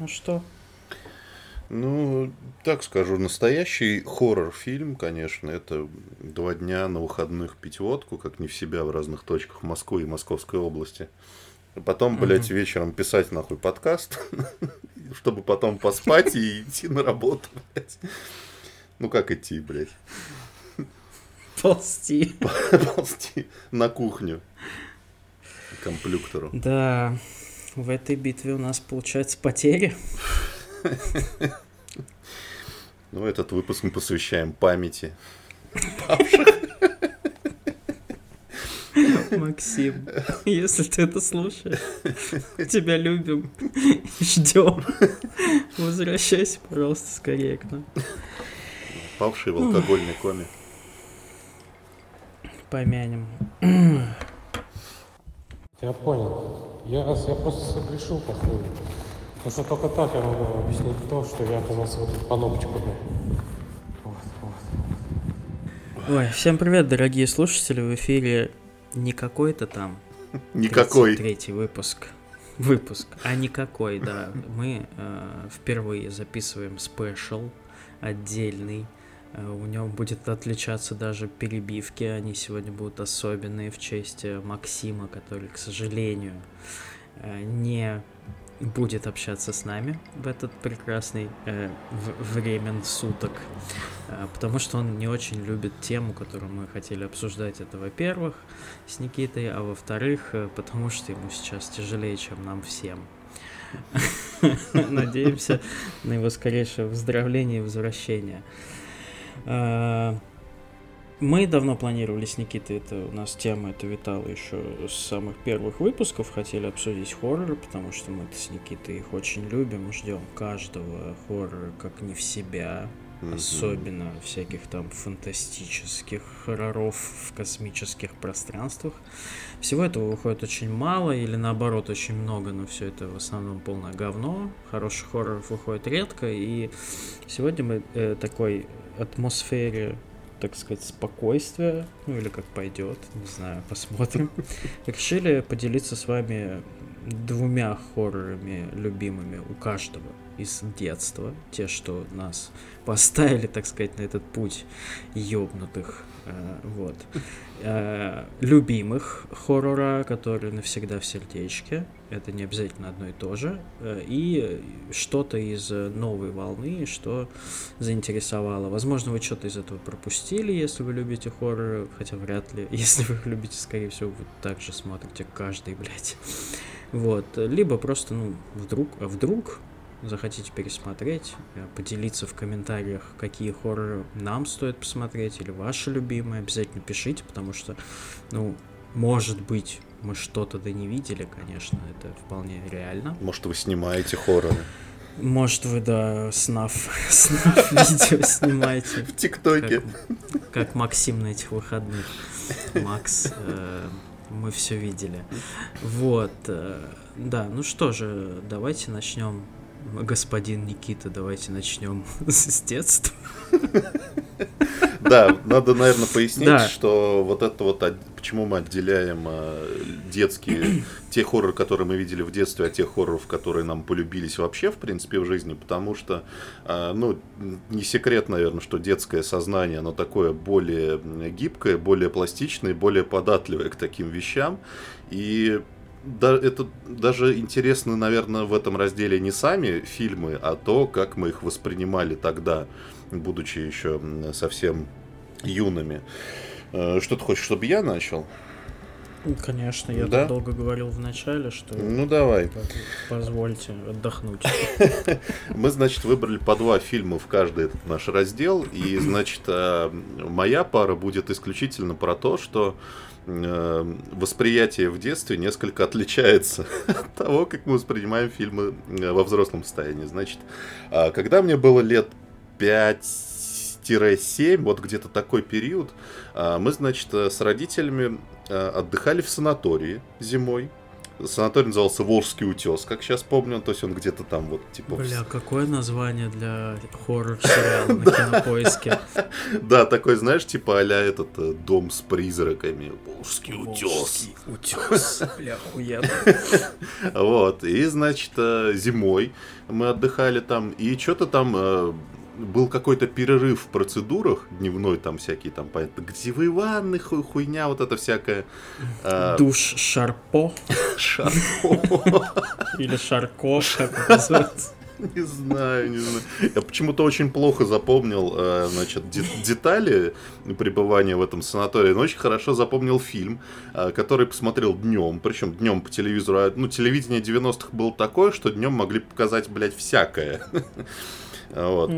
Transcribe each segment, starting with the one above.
Ну что? Ну, так скажу, настоящий хоррор-фильм, конечно, это два дня на выходных пить водку, как не в себя в разных точках Москвы и Московской области. А потом, блядь, угу. вечером писать нахуй подкаст, чтобы потом поспать и идти на работу, блядь. Ну как идти, блядь? Ползти. Ползти на кухню. Комплюктору. Да, в этой битве у нас получается потери. Ну, этот выпуск мы посвящаем памяти Максим, если ты это слушаешь, тебя любим, ждем. Возвращайся, пожалуйста, скорее к нам. Павший в алкогольной коме. Помянем. Я понял. Я, я просто согрешил, походу. Потому что только так я могу объяснить то, что я оказался вот по ногочку. Вот, вот. Ой, всем привет, дорогие слушатели. В эфире не какой-то там Никакой. Третий выпуск. Выпуск, а никакой, да. Мы э, впервые записываем спешл отдельный. Э, у него будет отличаться даже перебивки. Они сегодня будут особенные в честь Максима, который, к сожалению, э, не будет общаться с нами в этот прекрасный э, времен суток, э, потому что он не очень любит тему, которую мы хотели обсуждать. Это, во-первых, с Никитой, а во-вторых, э, потому что ему сейчас тяжелее, чем нам всем. Надеемся на его скорейшее выздоровление и возвращение. Э, мы давно планировали с Никитой, это у нас тема это витала еще с самых первых выпусков, хотели обсудить хорроры, потому что мы с Никитой их очень любим, ждем каждого хоррора как не в себя, mm-hmm. особенно всяких там фантастических хорроров в космических пространствах. Всего этого выходит очень мало или наоборот очень много, но все это в основном полное говно. Хороших хорроров выходит редко, и сегодня мы э, такой атмосфере так сказать, спокойствия, ну или как пойдет, не знаю, посмотрим. Решили поделиться с вами двумя хоррорами любимыми у каждого из детства. Те, что нас поставили, так сказать, на этот путь ёбнутых. Э, вот. Э, любимых хоррора, которые навсегда в сердечке. Это не обязательно одно и то же. Э, и что-то из новой волны, что заинтересовало. Возможно, вы что-то из этого пропустили, если вы любите хорроры, хотя вряд ли. Если вы их любите, скорее всего, вы также смотрите каждый, блядь. Вот. Либо просто, ну, вдруг, а вдруг захотите пересмотреть, э, поделиться в комментариях, какие хорроры нам стоит посмотреть или ваши любимые, обязательно пишите, потому что, ну, может быть, мы что-то да не видели, конечно, это вполне реально. Может, вы снимаете хорроры? Может, вы, да, снав, снав видео снимаете. В ТикТоке. Как, как Максим на этих выходных. Макс, э, мы все видели. Вот. Э, да, ну что же, давайте начнем господин Никита, давайте начнем с детства. Да, надо, наверное, пояснить, да. что вот это вот, почему мы отделяем э, детские, те хорроры, которые мы видели в детстве, от тех хорроров, которые нам полюбились вообще, в принципе, в жизни, потому что, э, ну, не секрет, наверное, что детское сознание, оно такое более гибкое, более пластичное, более податливое к таким вещам, и да, это даже интересно, наверное, в этом разделе не сами фильмы, а то, как мы их воспринимали тогда, будучи еще совсем юными. Э, что ты хочешь, чтобы я начал? Конечно, я да? долго говорил в начале, что... Ну, давай. Позвольте отдохнуть. Мы, значит, выбрали по два фильма в каждый этот наш раздел, и, значит, э, моя пара будет исключительно про то, что восприятие в детстве несколько отличается от того, как мы воспринимаем фильмы э, во взрослом состоянии. Значит, а, когда мне было лет 5-7, вот где-то такой период, а, мы, значит, э, с родителями отдыхали в санатории зимой. Санаторий назывался Волжский утес, как сейчас помню. То есть он где-то там вот типа... Бля, какое название для хоррор-сериала на кинопоиске. Да, такой, знаешь, типа а этот э, дом с призраками. Волжский утес. утес. Бля, охуенно. Вот. И, значит, э, зимой мы отдыхали там. И что-то там э, был какой-то перерыв в процедурах дневной, там всякие там, грязевые ванны, ху хуйня, вот это всякая. Э... Душ Шарпо. Шарпо. Или Шарко, как называется. Не знаю, не знаю. Я почему-то очень плохо запомнил, э, значит, детали пребывания в этом санатории, но очень хорошо запомнил фильм, э, который посмотрел днем, причем днем по телевизору. А, ну, телевидение 90-х было такое, что днем могли показать, блядь, всякое. Вот.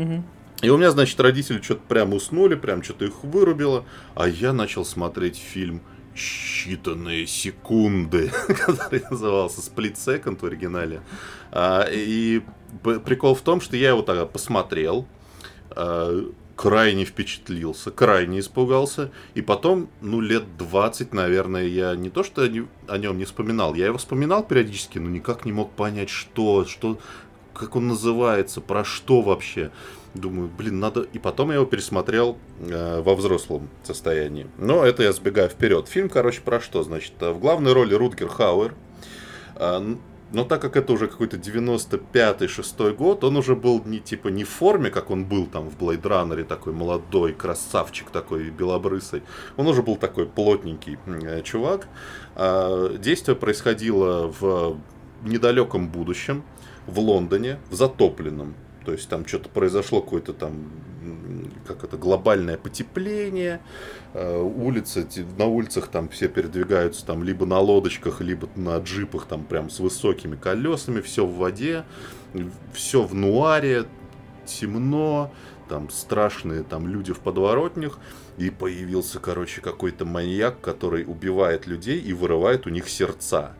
И у меня, значит, родители что-то прям уснули, прям что-то их вырубило, а я начал смотреть фильм считанные секунды, который назывался Split Second в оригинале. А, и прикол в том, что я его тогда посмотрел, а, крайне впечатлился, крайне испугался. И потом, ну, лет 20, наверное, я не то что о нем не вспоминал, я его вспоминал периодически, но никак не мог понять, что, что, как он называется, про что вообще. Думаю, блин, надо... И потом я его пересмотрел э, во взрослом состоянии. Но это я сбегаю вперед. Фильм, короче, про что? Значит, в главной роли Рутгер Хауэр. Э, но так как это уже какой-то 95-6 год, он уже был не типа не в форме, как он был там в Blade Runner, такой молодой красавчик такой белобрысый. Он уже был такой плотненький э, чувак. Э, действие происходило в недалеком будущем в Лондоне, в затопленном. То есть там что-то произошло, какое-то там, как это, глобальное потепление. Э, улицы, на улицах там все передвигаются там либо на лодочках, либо на джипах там прям с высокими колесами, все в воде, все в нуаре, темно, там страшные там люди в подворотнях. И появился, короче, какой-то маньяк, который убивает людей и вырывает у них сердца.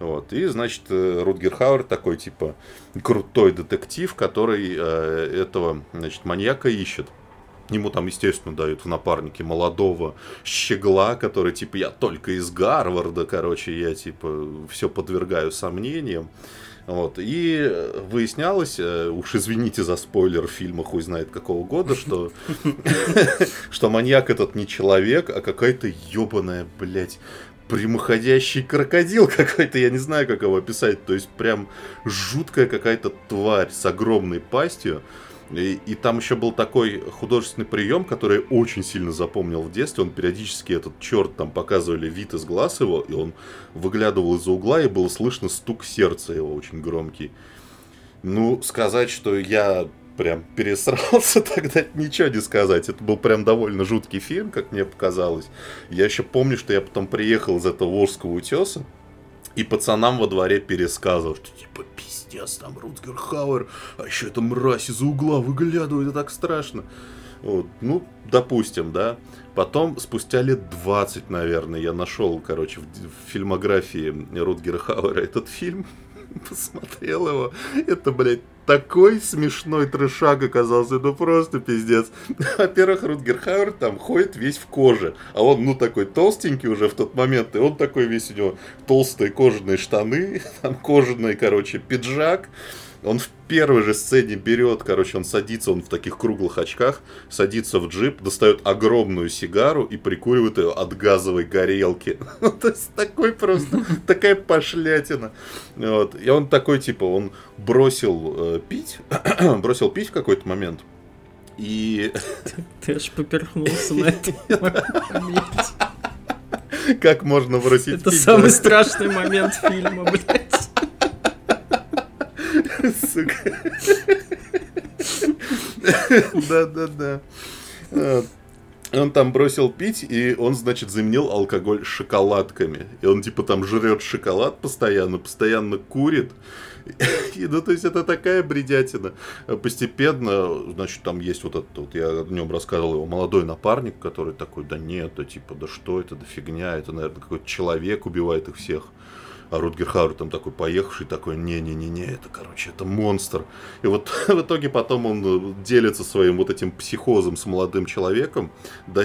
Вот. И, значит, э, Рутгер Хауэр такой, типа, крутой детектив, который э, этого, значит, маньяка ищет. Ему там, естественно, дают в напарнике молодого щегла, который, типа, я только из Гарварда, короче, я, типа, все подвергаю сомнениям. Вот. И выяснялось, э, уж извините за спойлер фильма хуй знает какого года, что, что маньяк этот не человек, а какая-то ебаная, блядь, прямоходящий крокодил какой-то, я не знаю, как его описать. То есть прям жуткая какая-то тварь с огромной пастью. И, и там еще был такой художественный прием, который я очень сильно запомнил в детстве. Он периодически этот черт там показывали вид из глаз его, и он выглядывал из-за угла, и было слышно стук сердца его очень громкий. Ну, сказать, что я прям пересрался тогда, ничего не сказать. Это был прям довольно жуткий фильм, как мне показалось. Я еще помню, что я потом приехал из этого Волжского утеса, и пацанам во дворе пересказывал, что типа пиздец, там Рутгер Хауэр, а еще эта мразь из-за угла выглядывает, это так страшно. Вот, ну, допустим, да. Потом, спустя лет 20, наверное, я нашел, короче, в, в фильмографии Рутгера Хауэра этот фильм. посмотрел его. Это, блядь, такой смешной трешак оказался, ну просто пиздец. Во-первых, Рутгер Хауэр там ходит весь в коже, а он, ну, такой толстенький уже в тот момент, и он такой весь у него толстые кожаные штаны, там кожаный, короче, пиджак, он в первой же сцене берет, короче, он садится, он в таких круглых очках, садится в джип, достает огромную сигару и прикуривает ее от газовой горелки. То есть такой просто, такая пошлятина. Вот. И он такой, типа, он бросил э, пить, бросил пить в какой-то момент. И... Ты аж поперхнулся на этом Как можно бросить Это самый страшный момент фильма, блядь. Сука. Да-да-да. Он там бросил пить, и он, значит, заменил алкоголь шоколадками. И он, типа, там жрет шоколад постоянно, постоянно курит. И, ну, то есть, это такая бредятина. Постепенно, значит, там есть вот этот, вот я о нем рассказывал, его молодой напарник, который такой, да нет, да типа, да что это, да фигня, это, наверное, какой-то человек убивает их всех. А Рутгер Хауэр там такой поехавший, такой, не-не-не-не, это, короче, это монстр. И вот в итоге потом он э, делится своим вот этим психозом с молодым человеком, да,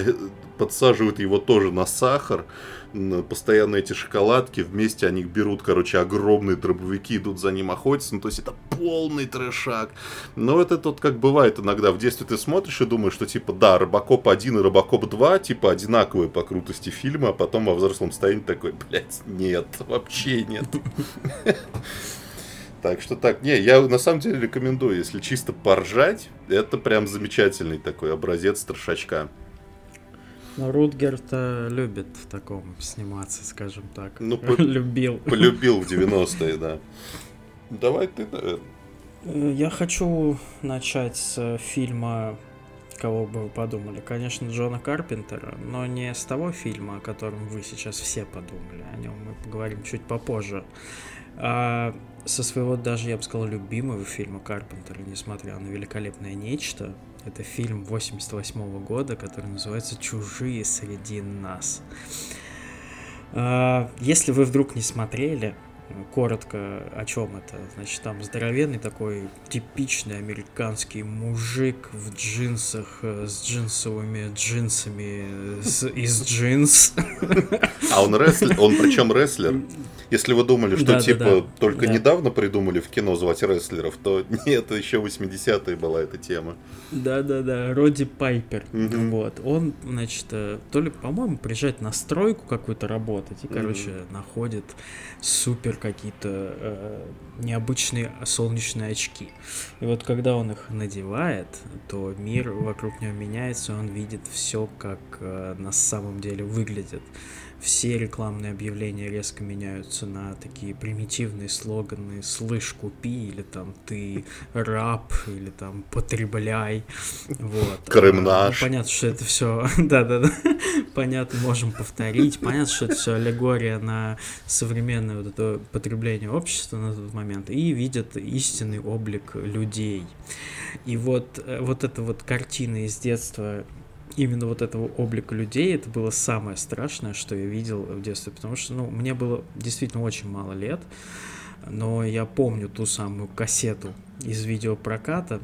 подсаживает его тоже на сахар, постоянно эти шоколадки, вместе они берут, короче, огромные дробовики, идут за ним охотиться, ну, то есть это полный трешак. Но это тут как бывает иногда, в детстве ты смотришь и думаешь, что типа, да, Робокоп 1 и Робокоп 2, типа, одинаковые по крутости фильма, а потом во взрослом состоянии такой, блядь, нет, вообще нет. Так что так, не, я на самом деле рекомендую, если чисто поржать, это прям замечательный такой образец трешачка. Но Рутгер-то любит в таком сниматься, скажем так. Ну, по... любил. Полюбил в 90-е, да. Давай ты, наверное. Э, я хочу начать с фильма, кого бы вы подумали. Конечно, Джона Карпентера, но не с того фильма, о котором вы сейчас все подумали. О нем мы поговорим чуть попозже. А со своего даже, я бы сказал, любимого фильма Карпентера, несмотря на великолепное нечто, это фильм 88 года, который называется «Чужие среди нас». А, если вы вдруг не смотрели, коротко о чем это. Значит, там здоровенный такой типичный американский мужик в джинсах э, с джинсовыми джинсами с, из джинс. А он рестлер, он причем рестлер. Если вы думали, что да, типа да, да. только да. недавно придумали в кино звать рестлеров, то нет, еще 80-е была эта тема. Да-да-да, Роди Пайпер. Угу. Вот. Он, значит, э, то ли, по-моему, приезжает на стройку какую-то работать и, короче, угу. находит супер какие-то э, необычные солнечные очки. И вот когда он их надевает, то мир вокруг него меняется, и он видит все, как э, на самом деле выглядит все рекламные объявления резко меняются на такие примитивные слоганы «слышь, купи» или там «ты раб» или там «потребляй». Вот. Крым наш. Ну, понятно, что это все, да-да-да, понятно, можем повторить. Понятно, что это все аллегория на современное вот это потребление общества на тот момент и видят истинный облик людей. И вот, э, вот эта вот картина из детства именно вот этого облика людей, это было самое страшное, что я видел в детстве, потому что, ну, мне было действительно очень мало лет, но я помню ту самую кассету из видеопроката,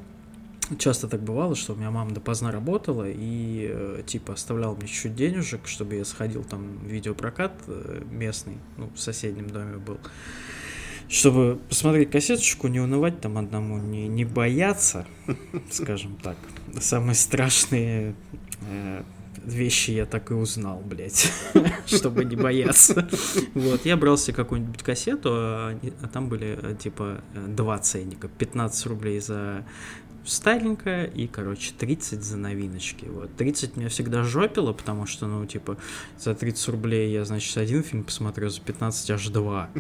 часто так бывало, что у меня мама допоздна работала и э, типа оставляла мне чуть-чуть денежек, чтобы я сходил там в видеопрокат э, местный, ну, в соседнем доме был, чтобы посмотреть кассеточку, не унывать там одному, не, не бояться, скажем так. Самые страшные вещи я так и узнал, блядь, чтобы не бояться. Вот, я брал себе какую-нибудь кассету, а, а там были, э, типа, э, два ценника. 15 рублей за старенькая и, короче, 30 за новиночки. Вот. 30 меня всегда жопило, потому что, ну, типа, за 30 рублей я, значит, один фильм посмотрю, за 15 аж два.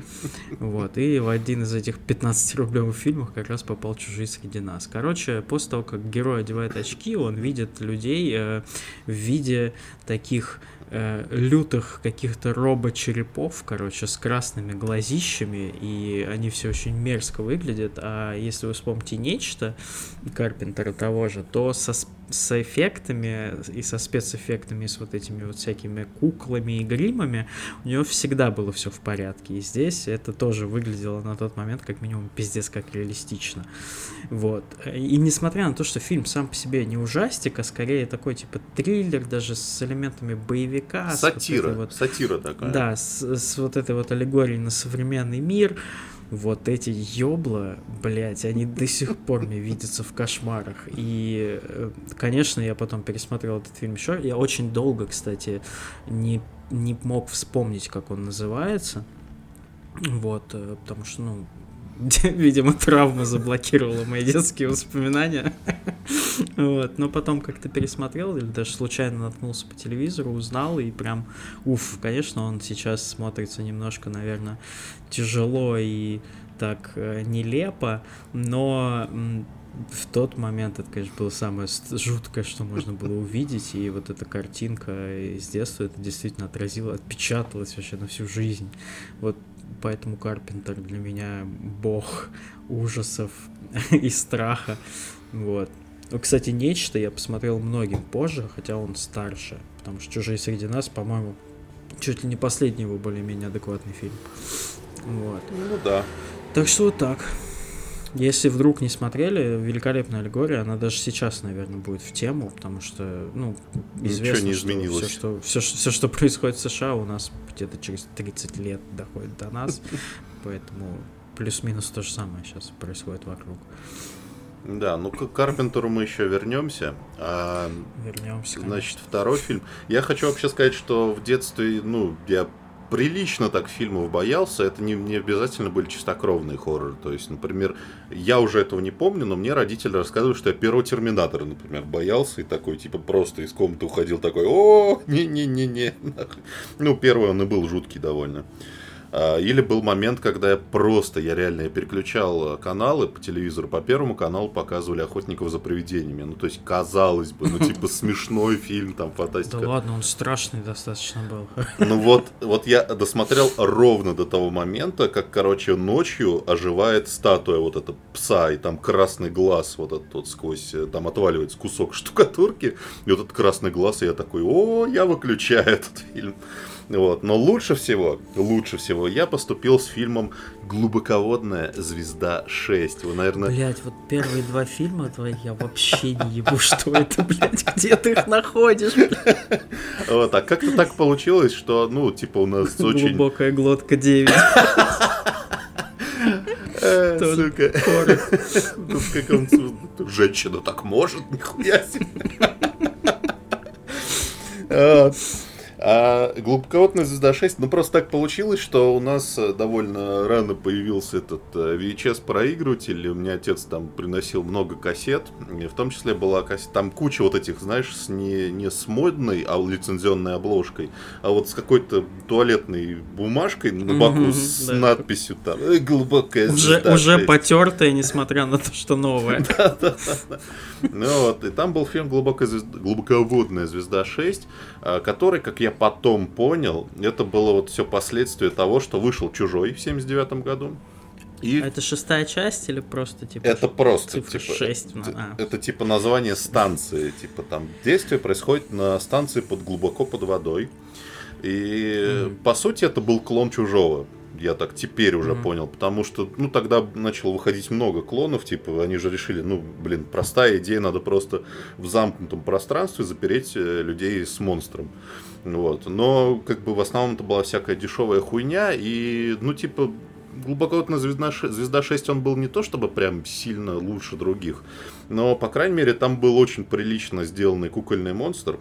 Вот. И в один из этих 15-рублевых фильмов как раз попал «Чужие среди нас». Короче, после того, как герой одевает очки, он видит людей э, в виде таких э, лютых каких-то робо-черепов, короче, с красными глазищами, и они все очень мерзко выглядят. А если вы вспомните нечто Карпентера того же, то со с эффектами и со спецэффектами, с вот этими вот всякими куклами и гримами, у него всегда было все в порядке. И здесь это тоже выглядело на тот момент как минимум пиздец как реалистично. Вот. И несмотря на то, что фильм сам по себе не ужастик, а скорее такой типа триллер, даже с элементами боевика. Сатира. Вот вот, сатира такая. Да, с, с вот этой вот аллегорией на современный мир вот эти ёбла, блядь, они до сих пор мне видятся в кошмарах. И, э, конечно, я потом пересмотрел этот фильм еще. Я очень долго, кстати, не, не мог вспомнить, как он называется. Вот, э, потому что, ну, видимо, травма заблокировала мои детские воспоминания. вот. Но потом как-то пересмотрел или даже случайно наткнулся по телевизору, узнал и прям, уф, конечно, он сейчас смотрится немножко, наверное, тяжело и так э, нелепо, но в тот момент это, конечно, было самое жуткое, что можно было увидеть, и вот эта картинка из детства, это действительно отразило, отпечаталось вообще на всю жизнь. Вот поэтому Карпентер для меня бог ужасов и страха. Вот. Кстати, нечто я посмотрел многим позже, хотя он старше, потому что «Чужие среди нас», по-моему, чуть ли не последний его более-менее адекватный фильм. Вот. Ну да. Так что вот так. Если вдруг не смотрели, великолепная аллегория, она даже сейчас, наверное, будет в тему, потому что, ну, известно, не изменилось. Что все, что, все, все, что происходит в США, у нас где-то через 30 лет доходит до нас, поэтому плюс-минус то же самое сейчас происходит вокруг. Да, ну к Карпентеру мы еще вернемся. А, вернемся. Значит, конечно. второй фильм. Я хочу вообще сказать, что в детстве, ну, я прилично так фильмов боялся, это не, не обязательно были чистокровные хорроры. То есть, например, я уже этого не помню, но мне родители рассказывали, что я первого Терминатора, например, боялся и такой, типа, просто из комнаты уходил такой, о, не-не-не-не. Ну, первый он и был жуткий довольно. А, или был момент, когда я просто, я реально я переключал каналы по телевизору, по первому каналу показывали «Охотников за привидениями». Ну, то есть, казалось бы, ну, типа, смешной фильм, там, фантастика. Да ладно, он страшный достаточно был. Ну, вот, вот я досмотрел ровно до того момента, как, короче, ночью оживает статуя вот эта пса, и там красный глаз вот этот вот сквозь, э, там отваливается кусок штукатурки, и вот этот красный глаз, и я такой, о, я выключаю этот фильм. Вот. Но лучше всего, лучше всего я поступил с фильмом «Глубоководная звезда 6». Вы, наверное... Блять, вот первые два фильма твоих я вообще не ебу, что это, блядь, где ты их находишь, Вот, а как-то так получилось, что, ну, типа у нас очень... Глубокая глотка 9. Э, сука. Тут как Женщина так может, нихуя себе. А глубоководная звезда 6, ну просто так получилось, что у нас э, довольно рано появился этот э, VHS-проигрыватель, у меня отец там приносил много кассет, и в том числе была кассета, там куча вот этих, знаешь, с не, не с модной, а лицензионной обложкой, а вот с какой-то туалетной бумажкой на боку mm-hmm, с да. надписью там «Э, «Глубокая уже, звезда Уже 6. потертая, несмотря на то, что новая. Ну вот, и там был фильм «Глубоководная звезда 6», который, как я потом понял, это было вот все последствие того, что вышел «Чужой» в 79 году. И... А это шестая часть или просто типа? Это просто цифра типа 6. А. Это типа название станции, типа там действие происходит на станции под глубоко под водой. И mm. по сути это был клон чужого я так теперь уже mm-hmm. понял, потому что, ну, тогда начало выходить много клонов, типа, они же решили, ну, блин, простая идея, надо просто в замкнутом пространстве запереть э, людей с монстром. Вот. Но, как бы, в основном это была всякая дешевая хуйня, и, ну, типа, глубоководная звезда, звезда 6, он был не то чтобы прям сильно лучше других, но, по крайней мере, там был очень прилично сделанный кукольный монстр.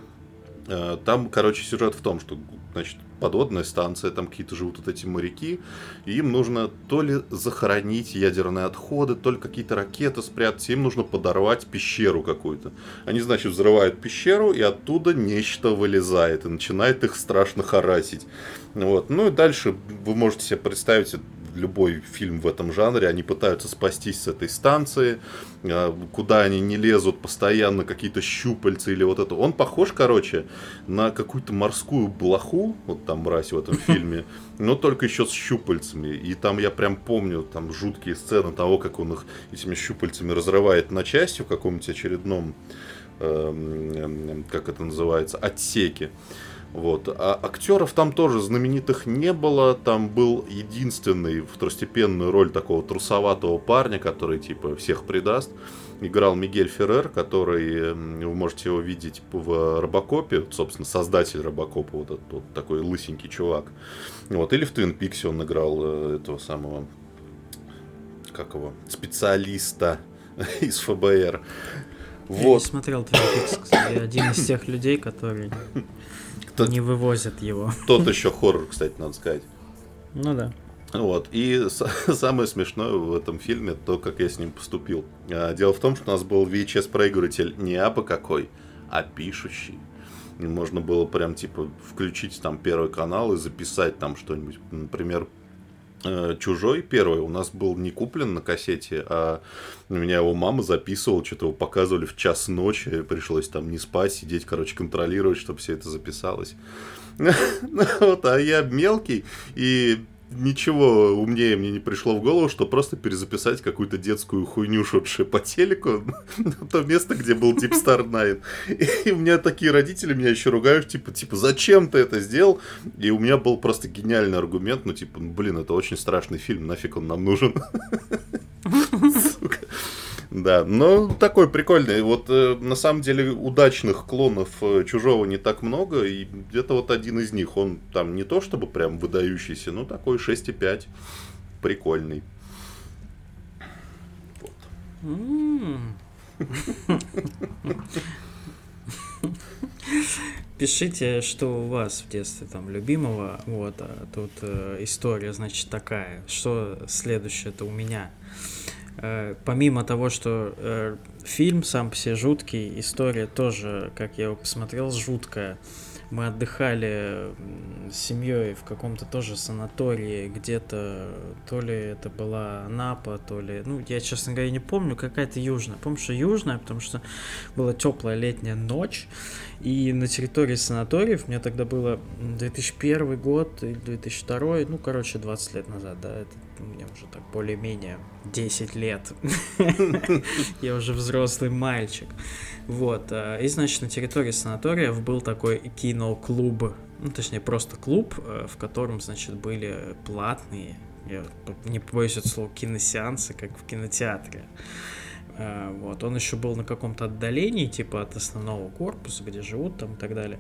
Э, там, короче, сюжет в том, что, значит, подводная станция, там какие-то живут вот эти моряки, и им нужно то ли захоронить ядерные отходы, то ли какие-то ракеты спрятать, им нужно подорвать пещеру какую-то. Они, значит, взрывают пещеру, и оттуда нечто вылезает, и начинает их страшно харасить. Вот. Ну и дальше вы можете себе представить любой фильм в этом жанре, они пытаются спастись с этой станции, а, куда они не лезут, постоянно какие-то щупальцы или вот это. Он похож, короче, на какую-то морскую блоху, вот там мразь в этом фильме, но только еще с щупальцами. И там я прям помню там жуткие сцены того, как он их этими щупальцами разрывает на части в каком-нибудь очередном, э, как это называется, отсеке. Вот. А актеров там тоже знаменитых не было. Там был единственный второстепенную роль такого трусоватого парня, который типа всех предаст. Играл Мигель Феррер, который, вы можете его видеть в Робокопе, собственно, создатель Робокопа, вот этот вот такой лысенький чувак. Вот. Или в Твин Пиксе он играл э, этого самого, как его, специалиста из ФБР. Вот. Я не смотрел Твин Пикс, кстати, один из тех людей, которые тот, не вывозят его. Тот еще хоррор, кстати, надо сказать. Ну да. Вот. И самое смешное в этом фильме то, как я с ним поступил. А, дело в том, что у нас был VHS-проигрыватель не апа какой, а пишущий. И можно было прям типа включить там первый канал и записать там что-нибудь. Например, Чужой первый у нас был не куплен на кассете, а у меня его мама записывала, что-то его показывали в час ночи, пришлось там не спать, сидеть, короче, контролировать, чтобы все это записалось. Вот, а я мелкий, и ничего умнее мне не пришло в голову, что просто перезаписать какую-то детскую хуйню, шедшую по телеку, на то место, где был Deep Star Nine. И у меня такие родители меня еще ругают, типа, типа, зачем ты это сделал? И у меня был просто гениальный аргумент, ну, типа, блин, это очень страшный фильм, нафиг он нам нужен? Сука. Да, но такой прикольный. Вот э, на самом деле удачных клонов э, чужого не так много, и где-то вот один из них, он там не то чтобы прям выдающийся, но такой 6,5. Прикольный. Вот. Пишите, что у вас в детстве там любимого. Вот, а тут э, история, значит, такая. Что следующее это у меня. Э, помимо того, что э, фильм сам по себе жуткий, история тоже, как я его посмотрел, жуткая. Мы отдыхали с семьей в каком-то тоже санатории, где-то, то ли это была Напа, то ли, ну, я, честно говоря, не помню, какая-то южная. Помню, что южная, потому что была теплая летняя ночь, и на территории санаториев, мне тогда было 2001 год или 2002, ну, короче, 20 лет назад, да, это мне уже так более-менее 10 лет. Я уже взрослый мальчик. Вот. А, и, значит, на территории санаториев был такой киноклуб, ну, точнее, просто клуб, э, в котором, значит, были платные, я не побоюсь этого слова, киносеансы, как в кинотеатре. А, вот. Он еще был на каком-то отдалении, типа от основного корпуса, где живут там и так далее.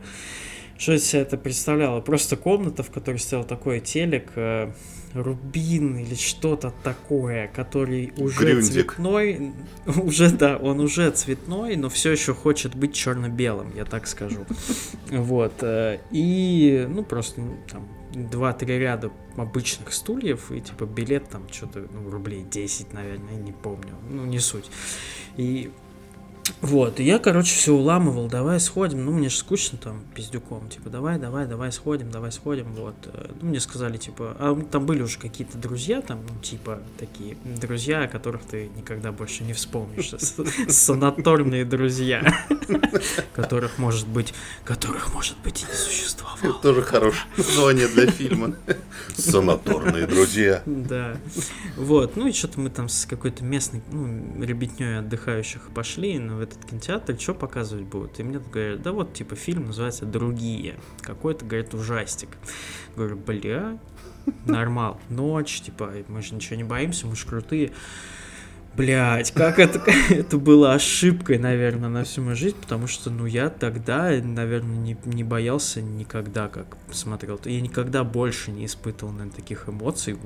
Что из себя это представляло? Просто комната, в которой стоял такой телек, э, рубин или что-то такое, который уже Грюндик. цветной, уже да, он уже цветной, но все еще хочет быть черно-белым, я так скажу. Вот. Э, и, ну, просто там два-три ряда обычных стульев, и типа билет там что-то, ну, рублей 10, наверное, не помню, ну, не суть. И вот, и я, короче, все уламывал, давай сходим, ну, мне же скучно там пиздюком, типа, давай, давай, давай сходим, давай сходим, вот. Ну, мне сказали, типа, а там были уже какие-то друзья, там, ну, типа, такие друзья, о которых ты никогда больше не вспомнишь, санаторные друзья, которых, может быть, которых, может быть, и не существовало. Тоже хорошее название для фильма. Санаторные друзья. Да. Вот, ну, и что-то мы там с какой-то местной, ну, ребятней отдыхающих пошли, ну, в этот кинотеатр, что показывать будут? И мне говорят, да вот, типа, фильм называется «Другие». Какой-то, говорит, ужастик. Говорю, бля, нормал. Ночь, типа, мы же ничего не боимся, мы же крутые. Блять, как это, это было ошибкой, наверное, на всю мою жизнь, потому что, ну, я тогда, наверное, не, не боялся никогда, как смотрел. Я никогда больше не испытывал, наверное, таких эмоций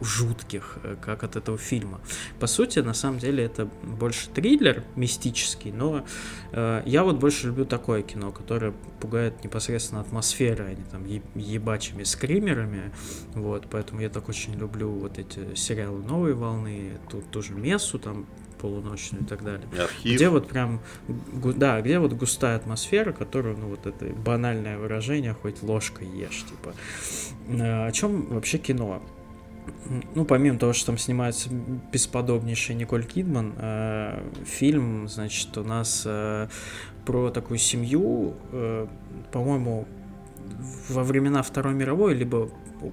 жутких, э, как от этого фильма. По сути, на самом деле, это больше триллер мистический, но э, я вот больше люблю такое кино, которое пугает непосредственно атмосферой, а не там ебачими скримерами, вот, поэтому я так очень люблю вот эти сериалы новой волны, тут тоже место массу там полуночную и так далее. Архив. Где вот прям, да, где вот густая атмосфера, которую, ну вот это банальное выражение, хоть ложкой ешь, типа. Э, о чем вообще кино? Ну, помимо того, что там снимается бесподобнейший Николь Кидман, э, фильм, значит, у нас э, про такую семью, э, по-моему, во времена Второй мировой, либо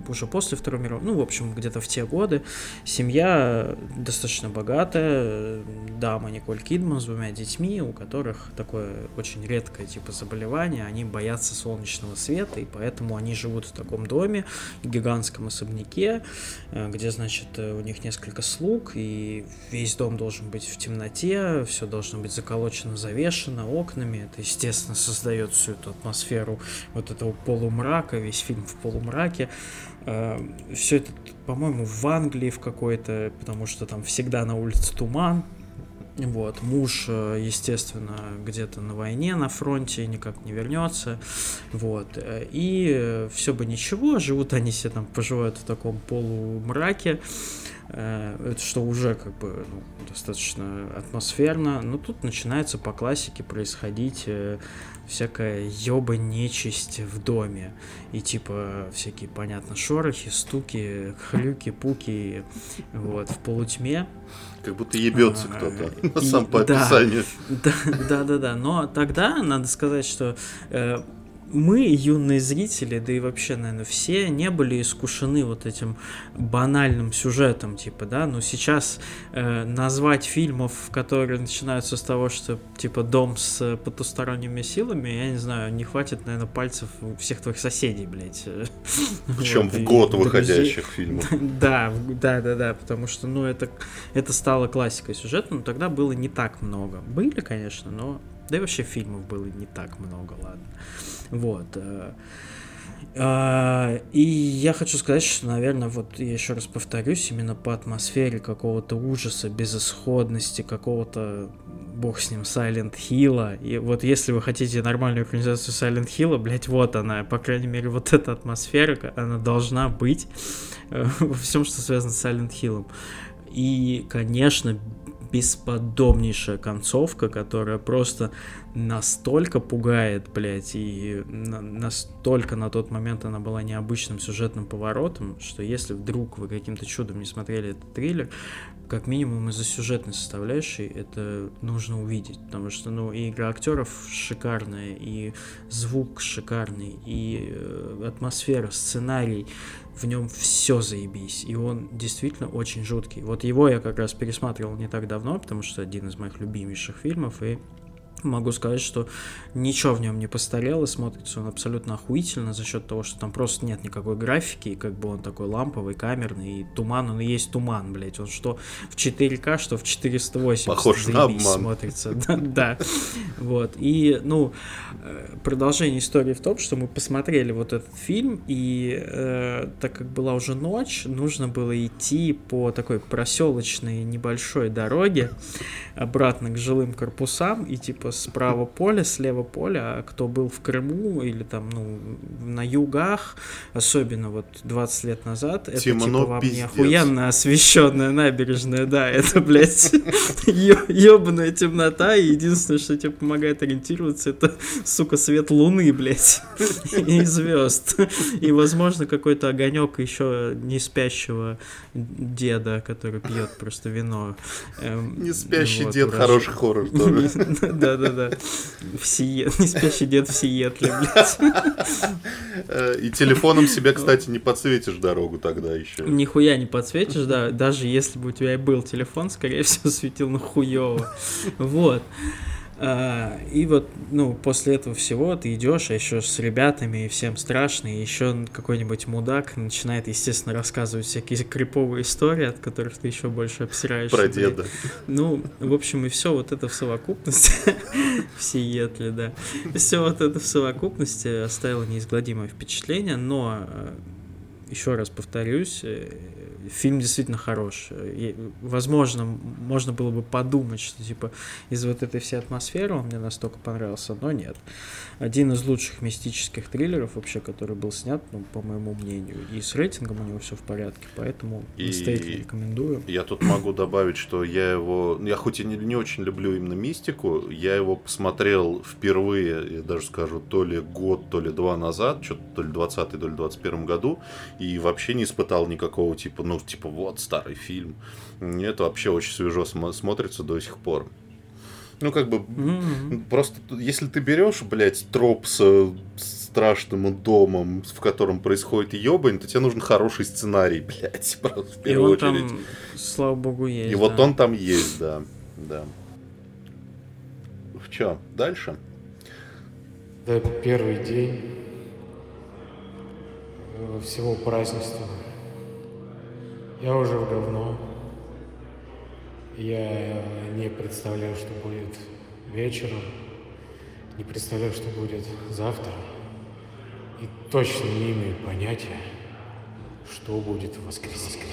уже после Второй мировой, ну, в общем, где-то в те годы, семья достаточно богатая, дама Николь Кидман с двумя детьми, у которых такое очень редкое типа заболевание, они боятся солнечного света, и поэтому они живут в таком доме, гигантском особняке, э, где, значит, у них несколько слуг, и весь дом должен быть в темноте, все должно быть заколочено, завешено окнами, это, естественно, создает всю эту атмосферу вот этого полумрака, весь фильм в полумраке, Все это, по-моему, в Англии в какой-то, потому что там всегда на улице туман. Вот, муж, э, естественно, где-то на войне, на фронте, никак не вернется. Вот, э, и все бы ничего, живут они все там, поживают в таком полумраке. Э, это что уже как бы ну, достаточно атмосферно. Но тут начинается по классике происходить всякая ёба нечисть в доме. И типа всякие, понятно, шорохи, стуки, хлюки, пуки, вот, в полутьме. Как будто ебется а, кто-то, сам по описанию. Да, да, да, да. Но тогда надо сказать, что э, мы, юные зрители, да и вообще, наверное, все не были искушены вот этим банальным сюжетом, типа, да, но сейчас э, назвать фильмов, которые начинаются с того, что, типа, дом с потусторонними силами, я не знаю, не хватит, наверное, пальцев всех твоих соседей, блядь. Причем в год выходящих фильмов. Да, да, да, да, потому что, ну, это, это стало классикой сюжета, но тогда было не так много. Были, конечно, но да и вообще фильмов было не так много, ладно. Вот. Э, а, и я хочу сказать, что, наверное, вот я еще раз повторюсь, именно по атмосфере какого-то ужаса, безысходности, какого-то, бог с ним, Silent Hill. И вот если вы хотите нормальную организацию Silent Hill, блять, вот она, по крайней мере, вот эта атмосфера, она должна быть э, во всем, что связано с Silent Hill. И, конечно, бесподобнейшая концовка, которая просто настолько пугает, блядь, и на настолько на тот момент она была необычным сюжетным поворотом, что если вдруг вы каким-то чудом не смотрели этот триллер, как минимум из-за сюжетной составляющей это нужно увидеть, потому что, ну, и игра актеров шикарная, и звук шикарный, и э, атмосфера, сценарий, в нем все заебись, и он действительно очень жуткий. Вот его я как раз пересматривал не так давно, потому что один из моих любимейших фильмов, и Могу сказать, что ничего в нем не постарело, смотрится он абсолютно охуительно за счет того, что там просто нет никакой графики, и как бы он такой ламповый, камерный, и туман, он и есть туман, блять, он что в 4К, что в 480 Похож на обман. смотрится. Да, вот, и, ну, э, продолжение истории в том, что мы посмотрели вот этот фильм, и э, так как была уже ночь, нужно было идти по такой проселочной небольшой дороге обратно к жилым корпусам, и типа справа поле, слева поле, а кто был в Крыму или там, ну, на югах, особенно вот 20 лет назад, это Темно, типа вам не охуенно освещенная набережная, да, это, блядь, ебаная темнота, и единственное, что тебе помогает ориентироваться, это, сука, свет луны, блядь, и звезд. И, возможно, какой-то огонек еще не спящего деда, который пьет просто вино. Эм, не спящий дед, хороший хоррор тоже. Да-да-да. Не спящий дед в Сиэтле, блядь. Э, и телефоном себе, кстати, не подсветишь дорогу тогда еще. Нихуя не подсветишь, да. Даже если бы у тебя и был телефон, скорее всего, светил на хуёво. Вот. А, и вот, ну, после этого всего ты идешь, а еще с ребятами, и всем страшно, и еще какой-нибудь мудак начинает, естественно, рассказывать всякие криповые истории, от которых ты еще больше обсираешься. Про деда. Ну, в общем, и все вот это в совокупности, в Сиэтле, да, все вот это в совокупности оставило неизгладимое впечатление, но э, еще раз повторюсь, э, фильм действительно хорош. И, возможно, можно было бы подумать, что типа из вот этой всей атмосферы он мне настолько понравился, но нет. Один из лучших мистических триллеров вообще, который был снят, ну, по моему мнению, и с рейтингом у него все в порядке, поэтому и настоятельно рекомендую. Я тут могу добавить, что я его, я хоть и не, не очень люблю именно мистику, я его посмотрел впервые, я даже скажу, то ли год, то ли два назад, что-то то ли 20 то ли 21 году, и вообще не испытал никакого типа, ну, типа, вот старый фильм. Это вообще очень свежо смотрится до сих пор. Ну, как бы, mm-hmm. просто, если ты берешь, блядь, троп с страшным домом, в котором происходит ебань, то тебе нужен хороший сценарий, блядь, просто в первую И очередь. Там, слава богу, есть. И да. вот он там есть, да. Да. В чем? Дальше? Да, это первый день всего празднества. Я уже в говно. Я не представляю, что будет вечером. Не представляю, что будет завтра. И точно не имею понятия, что будет в воскресенье.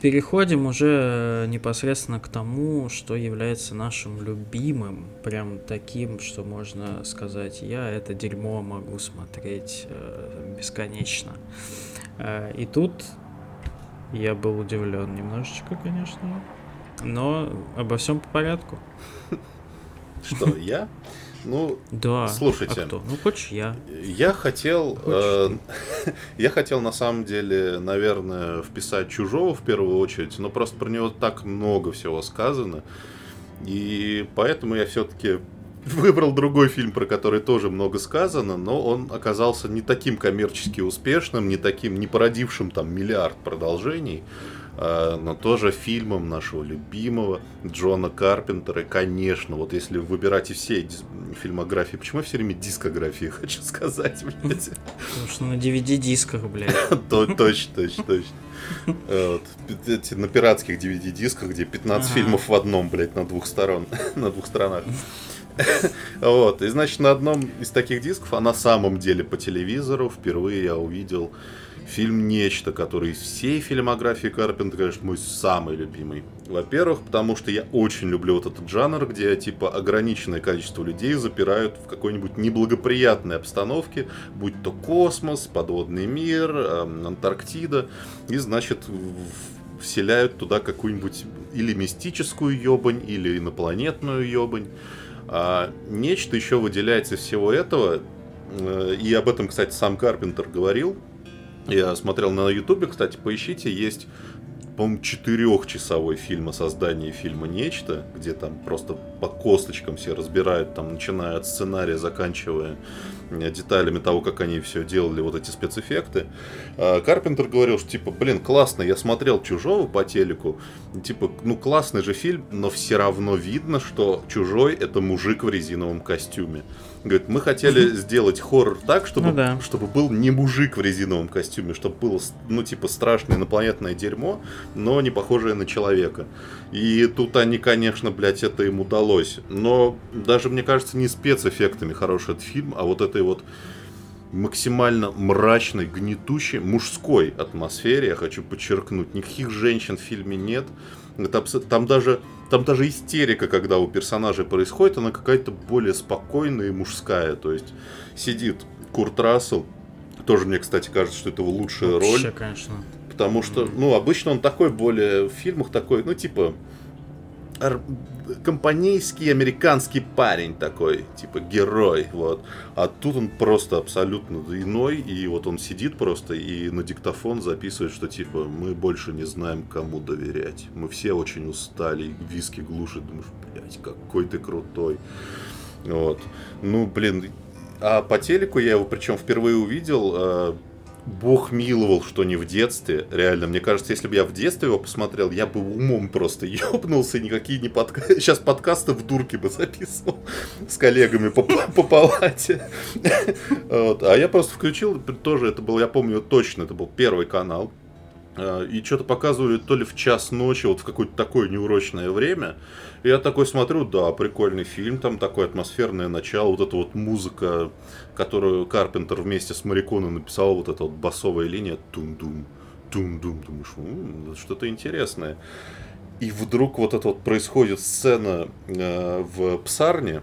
Переходим уже непосредственно к тому, что является нашим любимым, прям таким, что можно сказать, я это дерьмо могу смотреть э, бесконечно. Э, и тут я был удивлен немножечко, конечно, но обо всем по порядку. Что, я? Ну, да. Слушайте. А кто? Ну, хочешь я. Я хотел, э, я хотел на самом деле, наверное, вписать чужого в первую очередь, но просто про него так много всего сказано, и поэтому я все-таки выбрал другой фильм, про который тоже много сказано, но он оказался не таким коммерчески успешным, не таким, не породившим там миллиард продолжений, а, но тоже фильмом нашего любимого Джона Карпентера. И, конечно, вот если выбирать и все фильмографии, почему я все время дискографии хочу сказать, блядь? Потому что на DVD-дисках, блядь. Точно, точно, точно. Вот. Эти, на пиратских DVD-дисках, где 15 ага. фильмов в одном, блядь, на двух сторон, на двух сторонах. Вот, и значит, на одном из таких дисков, а на самом деле по телевизору впервые я увидел фильм «Нечто», который из всей фильмографии Карпентера, конечно, мой самый любимый. Во-первых, потому что я очень люблю вот этот жанр, где типа ограниченное количество людей запирают в какой-нибудь неблагоприятной обстановке, будь то космос, подводный мир, э, Антарктида, и, значит, вселяют туда какую-нибудь или мистическую ебань, или инопланетную ебань. А нечто еще выделяется из всего этого, э, и об этом, кстати, сам Карпентер говорил. Я смотрел на Ютубе, кстати, поищите, есть, по-моему, четырехчасовой фильм о создании фильма «Нечто», где там просто по косточкам все разбирают, там, начиная от сценария, заканчивая Э, деталями того, как они все делали, вот эти спецэффекты. А, Карпентер говорил, что типа, блин, классно, я смотрел Чужого по телеку, типа, ну классный же фильм, но все равно видно, что Чужой это мужик в резиновом костюме. Говорит, мы хотели сделать хоррор так, чтобы, ну, да. чтобы был не мужик в резиновом костюме, чтобы было, ну, типа, страшное инопланетное дерьмо, но не похожее на человека. И тут они, конечно, блядь, это им удалось. Но даже, мне кажется, не спецэффектами хороший этот фильм, а вот этой вот максимально мрачной, гнетущей мужской атмосфере, я хочу подчеркнуть. Никаких женщин в фильме нет. Это, там даже там даже истерика, когда у персонажей происходит, она какая-то более спокойная и мужская. То есть сидит Курт Рассел, тоже мне, кстати, кажется, что это его лучшая Вообще, роль. конечно. Потому что, ну, обычно он такой более в фильмах такой, ну, типа, компанейский американский парень такой, типа герой, вот. А тут он просто абсолютно иной, и вот он сидит просто и на диктофон записывает, что типа мы больше не знаем, кому доверять. Мы все очень устали, виски глушит, думаешь, блядь, какой ты крутой. Вот. Ну, блин, а по телеку я его причем впервые увидел э, Бог миловал, что не в детстве. Реально, мне кажется, если бы я в детстве его посмотрел, я бы умом просто ёбнулся, никакие не подкасты. Сейчас подкасты в дурке бы записывал с коллегами по, по палате. Вот. А я просто включил, тоже это был, я помню точно, это был первый канал. А, и что-то показывали то ли в час ночи, вот в какое-то такое неурочное время. И я такой смотрю, да, прикольный фильм, там такое атмосферное начало, вот эта вот музыка, которую Карпентер вместе с Мариконом написал, вот эта вот басовая линия, тум-дум, тум-дум, думаешь, что-то интересное. И вдруг вот это вот происходит сцена э, в псарне,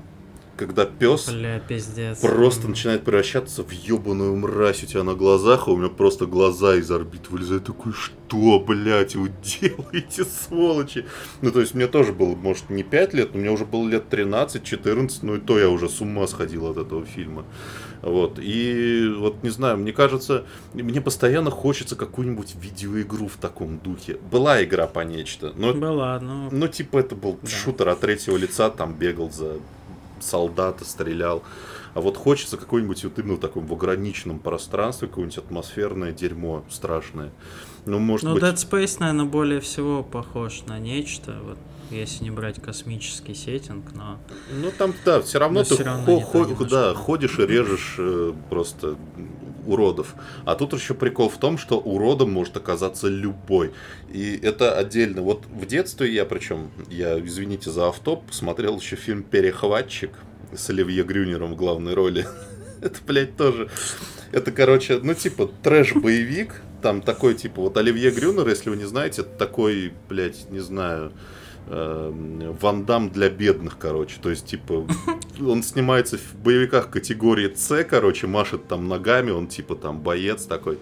когда пес Бля, пиздец. просто начинает превращаться в ебаную мразь у тебя на глазах, а у меня просто глаза из орбит вылезают. Такой, что, блядь, вы делаете, сволочи? Ну, то есть, мне тоже было, может, не 5 лет, но мне уже было лет 13-14, ну и то я уже с ума сходил от этого фильма. Вот, и вот, не знаю, мне кажется, мне постоянно хочется какую-нибудь видеоигру в таком духе. Была игра по нечто, но... Была, но... Ну, типа, это был да. шутер от третьего лица, там бегал за солдата стрелял. А вот хочется какой-нибудь вот именно в таком в ограниченном пространстве, какое-нибудь атмосферное дерьмо страшное. Ну, может ну, быть... Dead Space, наверное, более всего похож на нечто, вот, если не брать космический сеттинг, но... Ну, там, да, все равно но ты все равно хо- хо- да, ходишь и режешь э, просто уродов. А тут еще прикол в том, что уродом может оказаться любой. И это отдельно. Вот в детстве я, причем, я, извините за автоп, смотрел еще фильм «Перехватчик» с Оливье Грюнером в главной роли. это, блядь, тоже... Это, короче, ну, типа, трэш-боевик. Там такой, типа, вот Оливье Грюнер, если вы не знаете, такой, блядь, не знаю, Ван Дам для бедных, короче. То есть, типа, он снимается в боевиках категории С, короче, машет там ногами, он типа там боец такой.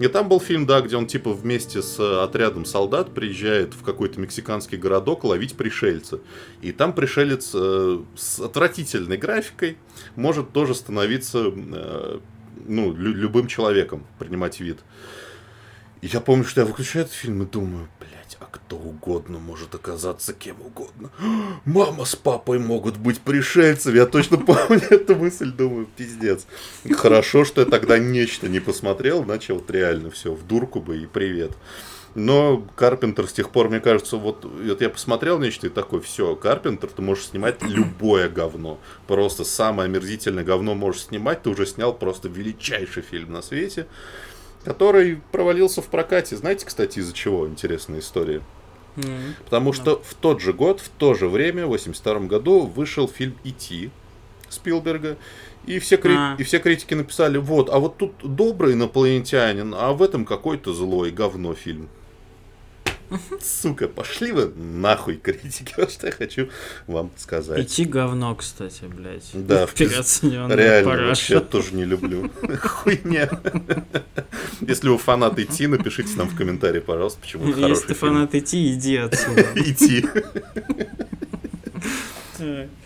И там был фильм, да, где он типа вместе с отрядом солдат приезжает в какой-то мексиканский городок ловить пришельца. И там пришелец э, с отвратительной графикой может тоже становиться э, ну, лю- любым человеком, принимать вид. И я помню, что я выключаю этот фильм и думаю, кто угодно может оказаться кем угодно. Мама с папой могут быть пришельцами. Я точно помню эту мысль, думаю, пиздец. Хорошо, что я тогда нечто не посмотрел, иначе вот реально все, в дурку бы и привет. Но Карпентер с тех пор, мне кажется, вот, вот я посмотрел нечто и такой, все, Карпентер, ты можешь снимать любое говно. Просто самое омерзительное говно можешь снимать, ты уже снял просто величайший фильм на свете, который провалился в прокате. Знаете, кстати, из-за чего интересная история? Mm-hmm. Потому что в тот же год, в то же время, в 82 году, вышел фильм «Ити» Спилберга, и все, кри... а. и все критики написали, вот, а вот тут добрый инопланетянин, а в этом какой-то злой говно фильм. Сука, пошли вы нахуй критики, вот что я хочу вам сказать. Идти говно, кстати, блядь. Да, реально, параша. вообще тоже не люблю. Хуйня. Если вы фанат идти, напишите нам в комментарии, пожалуйста, почему это Если ты фанат идти, иди отсюда. Иди.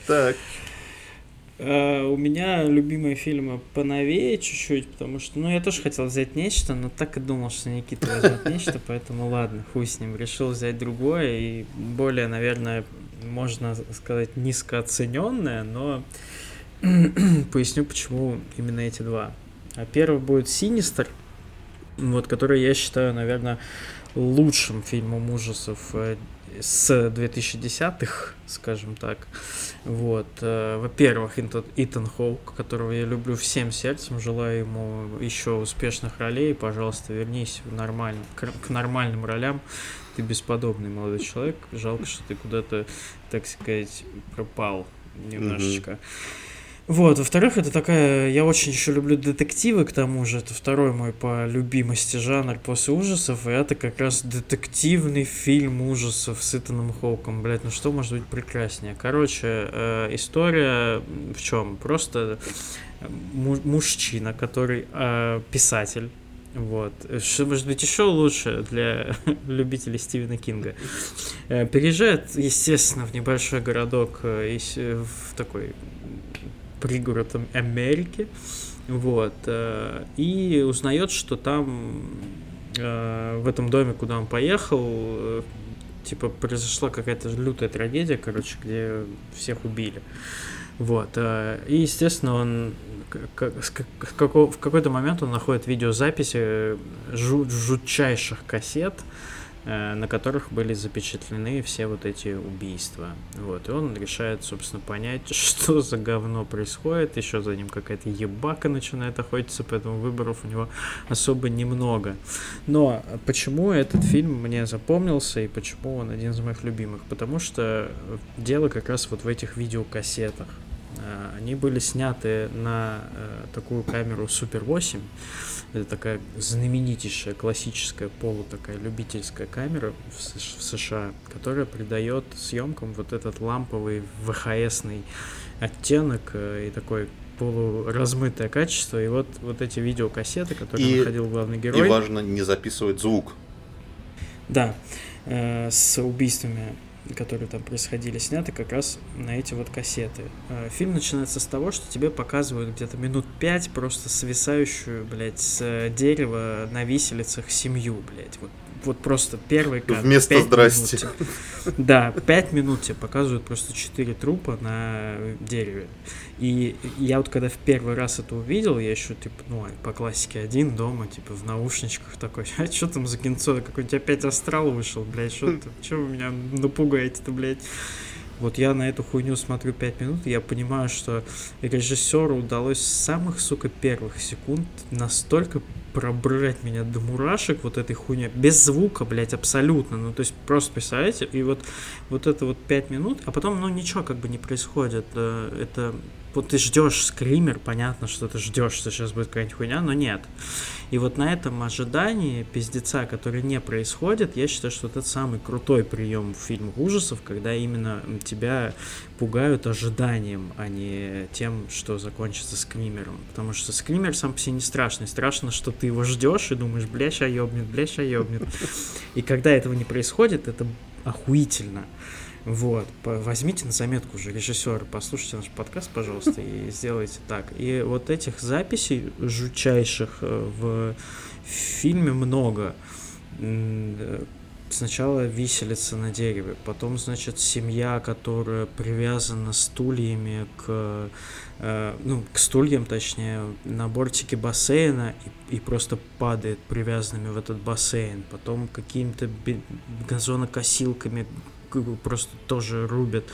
Так. Uh, у меня любимые фильмы поновее чуть-чуть, потому что, ну, я тоже хотел взять нечто, но так и думал, что Никита возьмет нечто, поэтому ладно, хуй с ним, решил взять другое и более, наверное, можно сказать, низкооцененное, но поясню, почему именно эти два. А первый будет Синистер, вот, который я считаю, наверное, лучшим фильмом ужасов э, с 2010-х, скажем так. Вот. Э, во-первых, Итан Хоук, которого я люблю всем сердцем, желаю ему еще успешных ролей. Пожалуйста, вернись в нормаль... к нормальным ролям. Ты бесподобный молодой человек. Жалко, что ты куда-то, так сказать, пропал немножечко. Mm-hmm. Вот, во-вторых, это такая, я очень еще люблю детективы, к тому же, это второй мой по любимости жанр после ужасов, и это как раз детективный фильм ужасов с Итаном Хоуком, блядь, ну что может быть прекраснее? Короче, э, история в чем? Просто мужчина, который э, писатель, вот. Что может быть еще лучше для любителей Стивена Кинга? Э, переезжает, естественно, в небольшой городок, э, в такой пригород Америки, вот, э, и узнает, что там э, в этом доме, куда он поехал, э, типа произошла какая-то лютая трагедия, короче, где всех убили. Вот. И, естественно, он в какой-то момент он находит видеозаписи жутчайших кассет, на которых были запечатлены все вот эти убийства. Вот, и он решает, собственно, понять, что за говно происходит, еще за ним какая-то ебака начинает охотиться, поэтому выборов у него особо немного. Но почему этот фильм мне запомнился и почему он один из моих любимых? Потому что дело как раз вот в этих видеокассетах. Э, они были сняты на э, такую камеру Super 8. Это такая знаменитейшая классическая полу такая любительская камера в США, которая придает съемкам вот этот ламповый ВХСный оттенок э, и такой полуразмытое качество. И вот, вот эти видеокассеты, которые и, находил главный герой. И важно не записывать звук. Да, э, с убийствами которые там происходили, сняты как раз на эти вот кассеты. Э, фильм начинается с того, что тебе показывают где-то минут пять просто свисающую, блядь, с дерева на виселицах семью, блядь. Вот вот просто первый кадр. Вместо здрасте. Минут, да, пять минут тебе показывают просто четыре трупа на дереве. И я вот когда в первый раз это увидел, я еще, типа, ну, по классике один дома, типа, в наушничках такой, а что там за кинцо? Какой-то опять астрал вышел, блядь, что что вы меня напугаете-то, блядь? Вот я на эту хуйню смотрю 5 минут, и я понимаю, что режиссеру удалось с самых, сука, первых секунд настолько пробрать меня до мурашек вот этой хуйня без звука, блядь, абсолютно. Ну, то есть просто представляете, и вот, вот это вот 5 минут, а потом, ну, ничего как бы не происходит. Э, это вот ты ждешь скример, понятно, что ты ждешь, что сейчас будет какая-нибудь хуйня, но нет. И вот на этом ожидании пиздеца, который не происходит, я считаю, что это самый крутой прием в фильмах ужасов, когда именно тебя пугают ожиданием, а не тем, что закончится скримером. Потому что скример сам по себе не страшный. Страшно, что ты его ждешь и думаешь, бля, ща ёбнет, бля, ща ёбнет. И когда этого не происходит, это охуительно. Вот, возьмите на заметку уже, режиссер, послушайте наш подкаст, пожалуйста, и сделайте так. И вот этих записей жутчайших э, в фильме много. сначала виселица на дереве, потом, значит, семья, которая привязана стульями к, э, ну, к стульям, точнее, на бортике бассейна и, и просто падает привязанными в этот бассейн. Потом какими-то газонокосилками просто тоже рубят.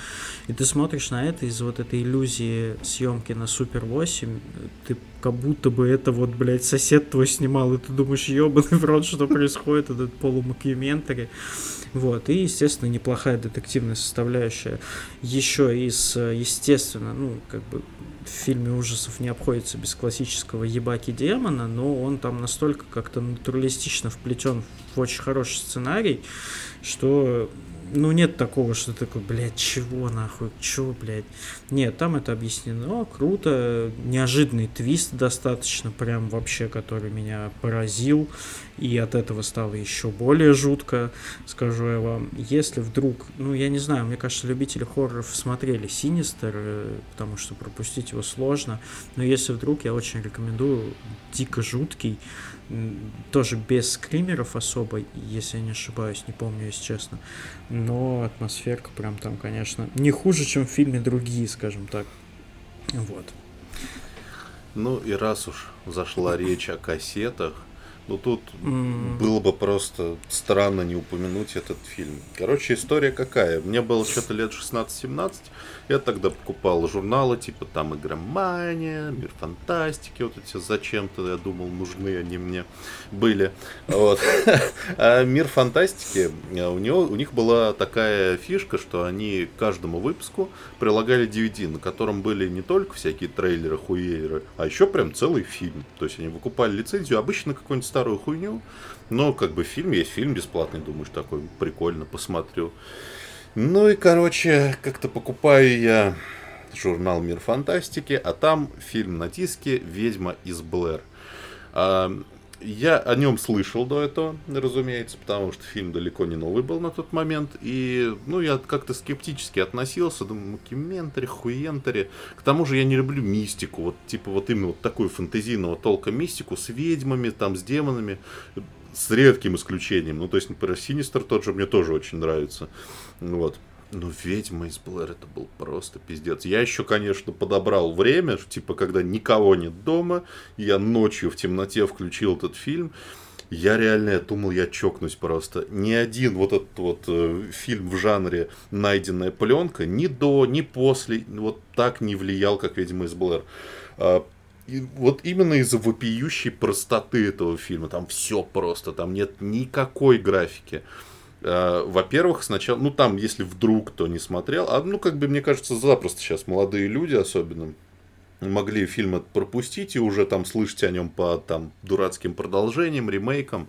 И ты смотришь на это из вот этой иллюзии съемки на Супер 8, ты как будто бы это вот, блядь, сосед твой снимал, и ты думаешь, ебаный в рот, что происходит, этот полумокюментари. Вот, и, естественно, неплохая детективная составляющая. Еще из, естественно, ну, как бы в фильме ужасов не обходится без классического ебаки демона, но он там настолько как-то натуралистично вплетен в очень хороший сценарий, что ну, нет такого, что такой, блядь, чего нахуй, чего, блядь. Нет, там это объяснено, круто, неожиданный твист достаточно, прям вообще, который меня поразил, и от этого стало еще более жутко, скажу я вам. Если вдруг, ну, я не знаю, мне кажется, любители хорроров смотрели Синистер, э, потому что пропустить его сложно, но если вдруг, я очень рекомендую, дико жуткий, тоже без скримеров особо, если я не ошибаюсь, не помню, если честно. Но атмосферка прям там, конечно, не хуже, чем в фильме другие, скажем так. Вот. Ну и раз уж зашла речь о кассетах, ну тут mm. было бы просто странно не упомянуть этот фильм. Короче, история какая? Мне было что-то лет 16-17. Я тогда покупал журналы, типа там Игромания, Мир фантастики, вот эти зачем-то, я думал, нужны они мне были. Вот. А Мир фантастики, у, него, у них была такая фишка, что они каждому выпуску прилагали DVD, на котором были не только всякие трейлеры, хуееры, а еще прям целый фильм. То есть они выкупали лицензию, обычно какую-нибудь старую хуйню, но как бы фильм есть фильм бесплатный, думаешь, такой прикольно, посмотрю. Ну и, короче, как-то покупаю я журнал «Мир фантастики», а там фильм на диске «Ведьма из Блэр». Я о нем слышал до этого, разумеется, потому что фильм далеко не новый был на тот момент. И, ну, я как-то скептически относился, думаю, мокюментари, хуентари. К тому же я не люблю мистику, вот типа вот именно вот такую фантазийного толка мистику с ведьмами, там, с демонами, с редким исключением. Ну, то есть, например, Синистер тот же мне тоже очень нравится. Вот. Ну, ведьма из Блэр это был просто пиздец. Я еще, конечно, подобрал время, типа, когда никого нет дома, я ночью в темноте включил этот фильм. Я реально я думал, я чокнусь просто. Ни один вот этот вот э, фильм в жанре найденная пленка ни до, ни после вот так не влиял, как «Ведьма из Блэр». А, и вот именно из-за вопиющей простоты этого фильма. Там все просто, там нет никакой графики. Э, во-первых, сначала, ну там, если вдруг кто не смотрел, а ну как бы мне кажется, запросто сейчас молодые люди особенно могли фильм пропустить и уже там слышать о нем по там дурацким продолжениям, ремейкам,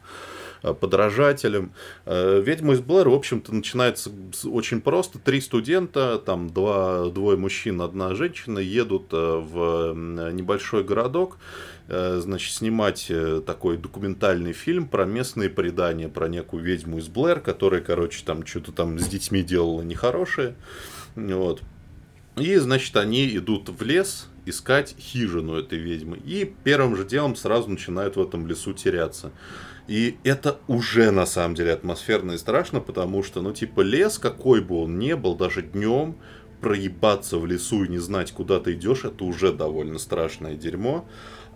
э, подражателям. Э, Ведьма из Блэр, в общем-то, начинается очень просто. Три студента, там два, двое мужчин, одна женщина едут в небольшой городок Э, значит, снимать э, такой документальный фильм про местные предания, про некую ведьму из Блэр, которая, короче, там что-то там с детьми делала нехорошее. Вот. И, значит, они идут в лес искать хижину этой ведьмы. И первым же делом сразу начинают в этом лесу теряться. И это уже на самом деле атмосферно и страшно, потому что, ну, типа, лес, какой бы он ни был, даже днем, проебаться в лесу и не знать, куда ты идешь, это уже довольно страшное дерьмо.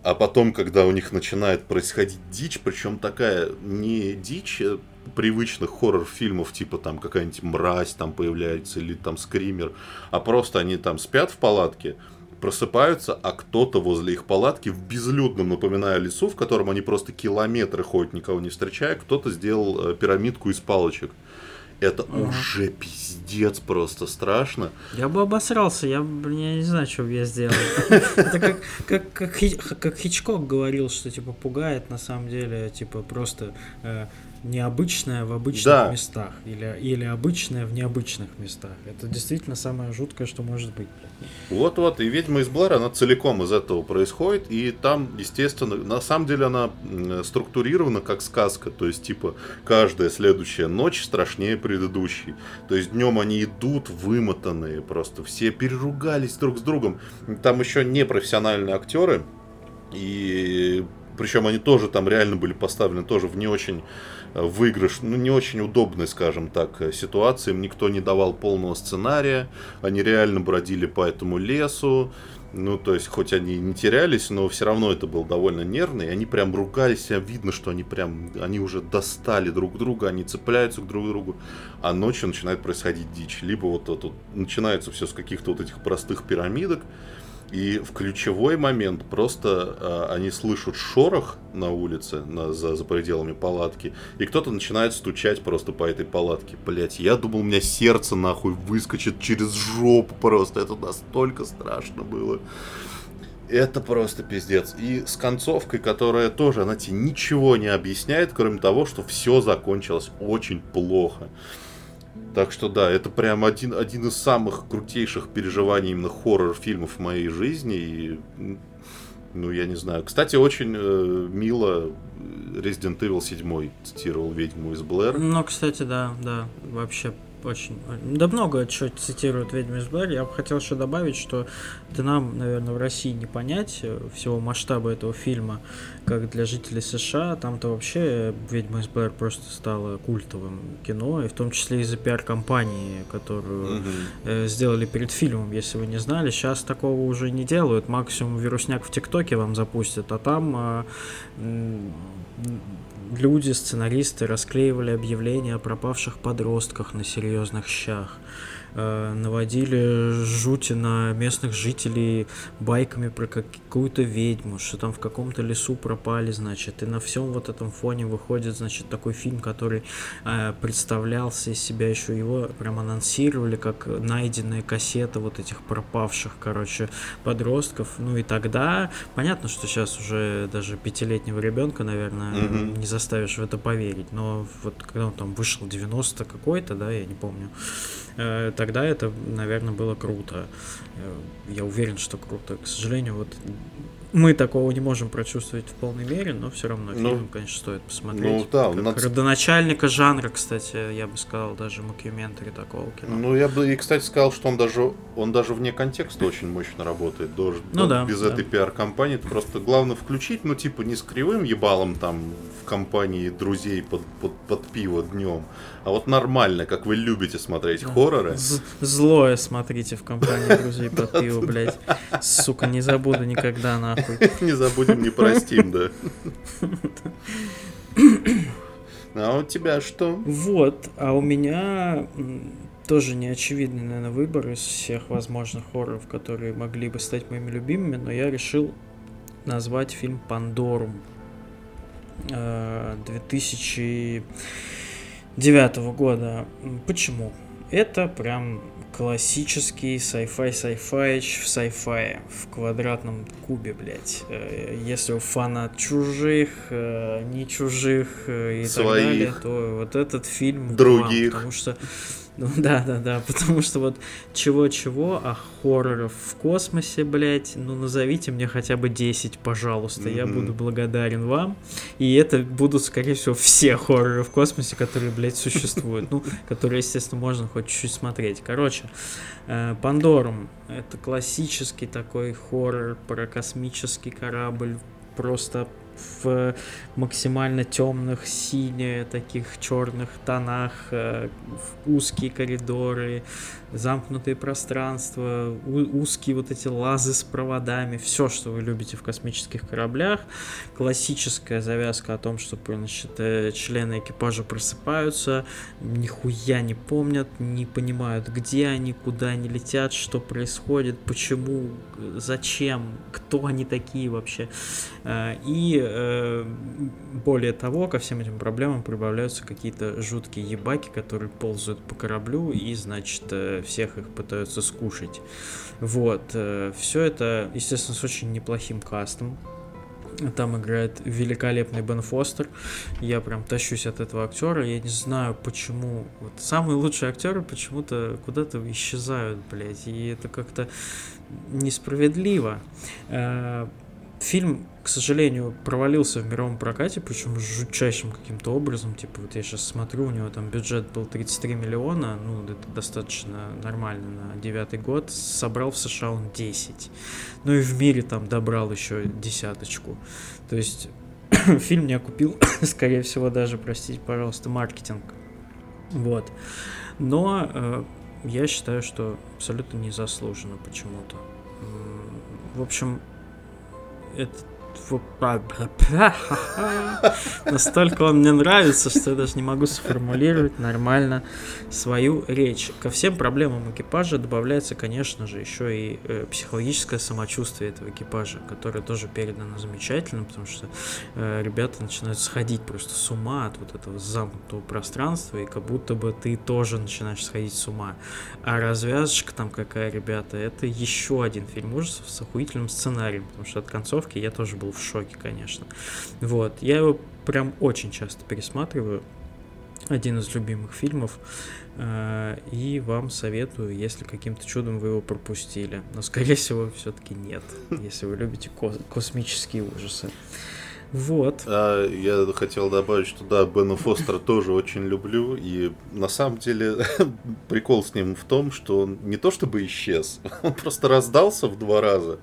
А потом, когда у них начинает происходить дичь, причем такая не дичь а привычных хоррор-фильмов, типа там какая-нибудь мразь там появляется или там скример, а просто они там спят в палатке, просыпаются, а кто-то возле их палатки в безлюдном, напоминаю, лесу, в котором они просто километры ходят, никого не встречая, кто-то сделал э, пирамидку из палочек. Это ага. уже пиздец просто страшно. Я бы обосрался, я, я не знаю, что бы я сделал. Это как Хичкок говорил, что типа пугает на самом деле, типа просто э, необычное в обычных да. местах или, или обычное в необычных местах. Это действительно самое жуткое, что может быть. Вот-вот, и «Ведьма из Блэр», она целиком из этого происходит, и там, естественно, на самом деле она структурирована как сказка, то есть, типа, каждая следующая ночь страшнее предыдущей. То есть, днем они идут вымотанные, просто все переругались друг с другом. Там еще не профессиональные актеры, и причем они тоже там реально были поставлены тоже в не очень выигрыш, ну не очень удобной, скажем так, ситуации. Им никто не давал полного сценария, они реально бродили по этому лесу, ну, то есть, хоть они не терялись, но все равно это был довольно нервно, и они прям ругались, видно, что они прям, они уже достали друг друга, они цепляются к друг другу, а ночью начинает происходить дичь. Либо вот, вот, вот начинается все с каких-то вот этих простых пирамидок, и в ключевой момент просто э, они слышат шорох на улице, на, за, за пределами палатки, и кто-то начинает стучать просто по этой палатке. Блять, я думал, у меня сердце нахуй выскочит через жопу просто. Это настолько страшно было. Это просто пиздец. И с концовкой, которая тоже, она тебе ничего не объясняет, кроме того, что все закончилось очень плохо. Так что да, это прям один, один из самых крутейших переживаний именно хоррор-фильмов в моей жизни. И, ну, я не знаю. Кстати, очень э, мило Resident Evil 7 цитировал ведьму из Блэр. Ну, кстати, да, да, вообще очень... Да много чего цитируют «Ведьму из Блэр». Я бы хотел еще добавить, что это нам, наверное, в России не понять э, всего масштаба этого фильма, как для жителей США. Там-то вообще «Ведьма из Блэр» просто стала культовым кино, и в том числе из-за пиар-компании, которую mm-hmm. сделали перед фильмом, если вы не знали. Сейчас такого уже не делают. Максимум вирусняк в ТикТоке вам запустят, а там люди, сценаристы расклеивали объявления о пропавших подростках на серьезных щах. Э, наводили жути на местных жителей байками про какую-то ведьму, что там в каком-то лесу пропали, значит, и на всем вот этом фоне выходит, значит, такой фильм, который э, представлялся из себя еще его прям анонсировали как найденная кассета вот этих пропавших, короче, подростков, ну и тогда понятно, что сейчас уже даже пятилетнего ребенка, наверное, mm-hmm. не заставишь в это поверить, но вот когда он там вышел 90 какой-то, да, я не помню, тогда это, наверное, было круто. Э, я уверен, что круто. К сожалению, вот мы такого не можем прочувствовать в полной мере, но все равно ну, фильм, конечно, стоит посмотреть. Ну да, как надо... родоначальника жанра, кстати, я бы сказал, даже мокюментари такого кино. Ну, я бы и, кстати, сказал, что он даже, он даже вне контекста очень мощно работает. Даже, ну да. Без да. этой пиар-кампании. Это просто главное включить, ну, типа, не с кривым ебалом там в компании друзей под, под, под пиво днем, а вот нормально, как вы любите смотреть да. хорроры. З- злое смотрите в компании друзей под пиво, блядь. Сука, не забуду никогда, нахуй нахуй. Не забудем, не простим, да. А у тебя что? Вот, а у меня тоже неочевидный, наверное, выбор из всех возможных хорроров, которые могли бы стать моими любимыми, но я решил назвать фильм «Пандорум» 2009 э, года. Почему? Это прям классический sci-fi sci-fi в sci-fi в квадратном кубе, блядь. Э, если вы фанат чужих, э, не чужих э, и Своих. так далее, то вот этот фильм других. Вам, потому что ну да, да, да, потому что вот чего-чего, а хорроров в космосе, блядь, ну назовите мне хотя бы 10, пожалуйста, mm-hmm. я буду благодарен вам. И это будут, скорее всего, все хорроры в космосе, которые, блядь, существуют. Ну, которые, естественно, можно хоть чуть-чуть смотреть. Короче, э, Пандорум — это классический такой хоррор про космический корабль, просто в максимально темных, синих, таких черных тонах, э, узкие коридоры, замкнутые пространства, узкие вот эти лазы с проводами, все, что вы любите в космических кораблях. Классическая завязка о том, что значит, э, члены экипажа просыпаются, нихуя не помнят, не понимают, где они, куда они летят, что происходит, почему, зачем, кто они такие вообще. Э, и э, более того, ко всем этим проблемам прибавляются какие-то жуткие ебаки, которые ползают по кораблю и, значит, всех их пытаются скушать. Вот. Э, Все это, естественно, с очень неплохим кастом. Там играет великолепный Бен Фостер. Я прям тащусь от этого актера. Я не знаю, почему. Вот самые лучшие актеры почему-то куда-то исчезают, блядь. И это как-то несправедливо. Э, фильм к сожалению, провалился в мировом прокате, причем жутчайшим каким-то образом. Типа, вот я сейчас смотрю, у него там бюджет был 33 миллиона, ну, это достаточно нормально на девятый год. Собрал в США он 10. Ну и в мире там добрал еще десяточку. То есть фильм не окупил, скорее всего, даже, простите, пожалуйста, маркетинг. Вот. Но э, я считаю, что абсолютно незаслуженно почему-то. В общем, это Настолько он мне нравится, что я даже не могу сформулировать нормально свою речь. Ко всем проблемам экипажа добавляется, конечно же, еще и э, психологическое самочувствие этого экипажа, которое тоже передано замечательно, потому что э, ребята начинают сходить просто с ума от вот этого замкнутого пространства, и как будто бы ты тоже начинаешь сходить с ума. А развязочка там какая, ребята, это еще один фильм ужасов с охуительным сценарием, потому что от концовки я тоже был в шоке, конечно. Вот, я его прям очень часто пересматриваю. Один из любимых фильмов. Э, и вам советую, если каким-то чудом вы его пропустили. Но, скорее всего, все-таки нет, если вы любите космические ужасы. Вот. А, я хотел добавить, что да, Бена Фостера тоже очень люблю. И на самом деле прикол с ним в том, что он не то чтобы исчез, он просто раздался в два раза.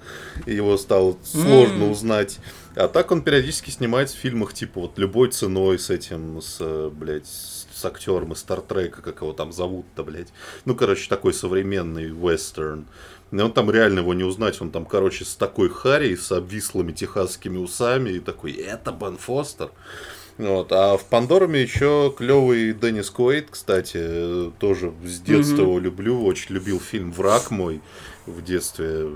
И его стало сложно mm. узнать. А так он периодически снимается в фильмах типа вот любой ценой с этим, с, блядь, с актером из Стартрека, как его там зовут-то, блядь. Ну, короче, такой современный вестерн. И он там реально его не узнать. Он там, короче, с такой Харри, с обвислыми техасскими усами, и такой, это Бен Фостер. Вот. А в Пандораме еще клевый Деннис Куэйт, кстати, тоже с детства mm-hmm. его люблю, очень любил фильм «Враг мой» в детстве.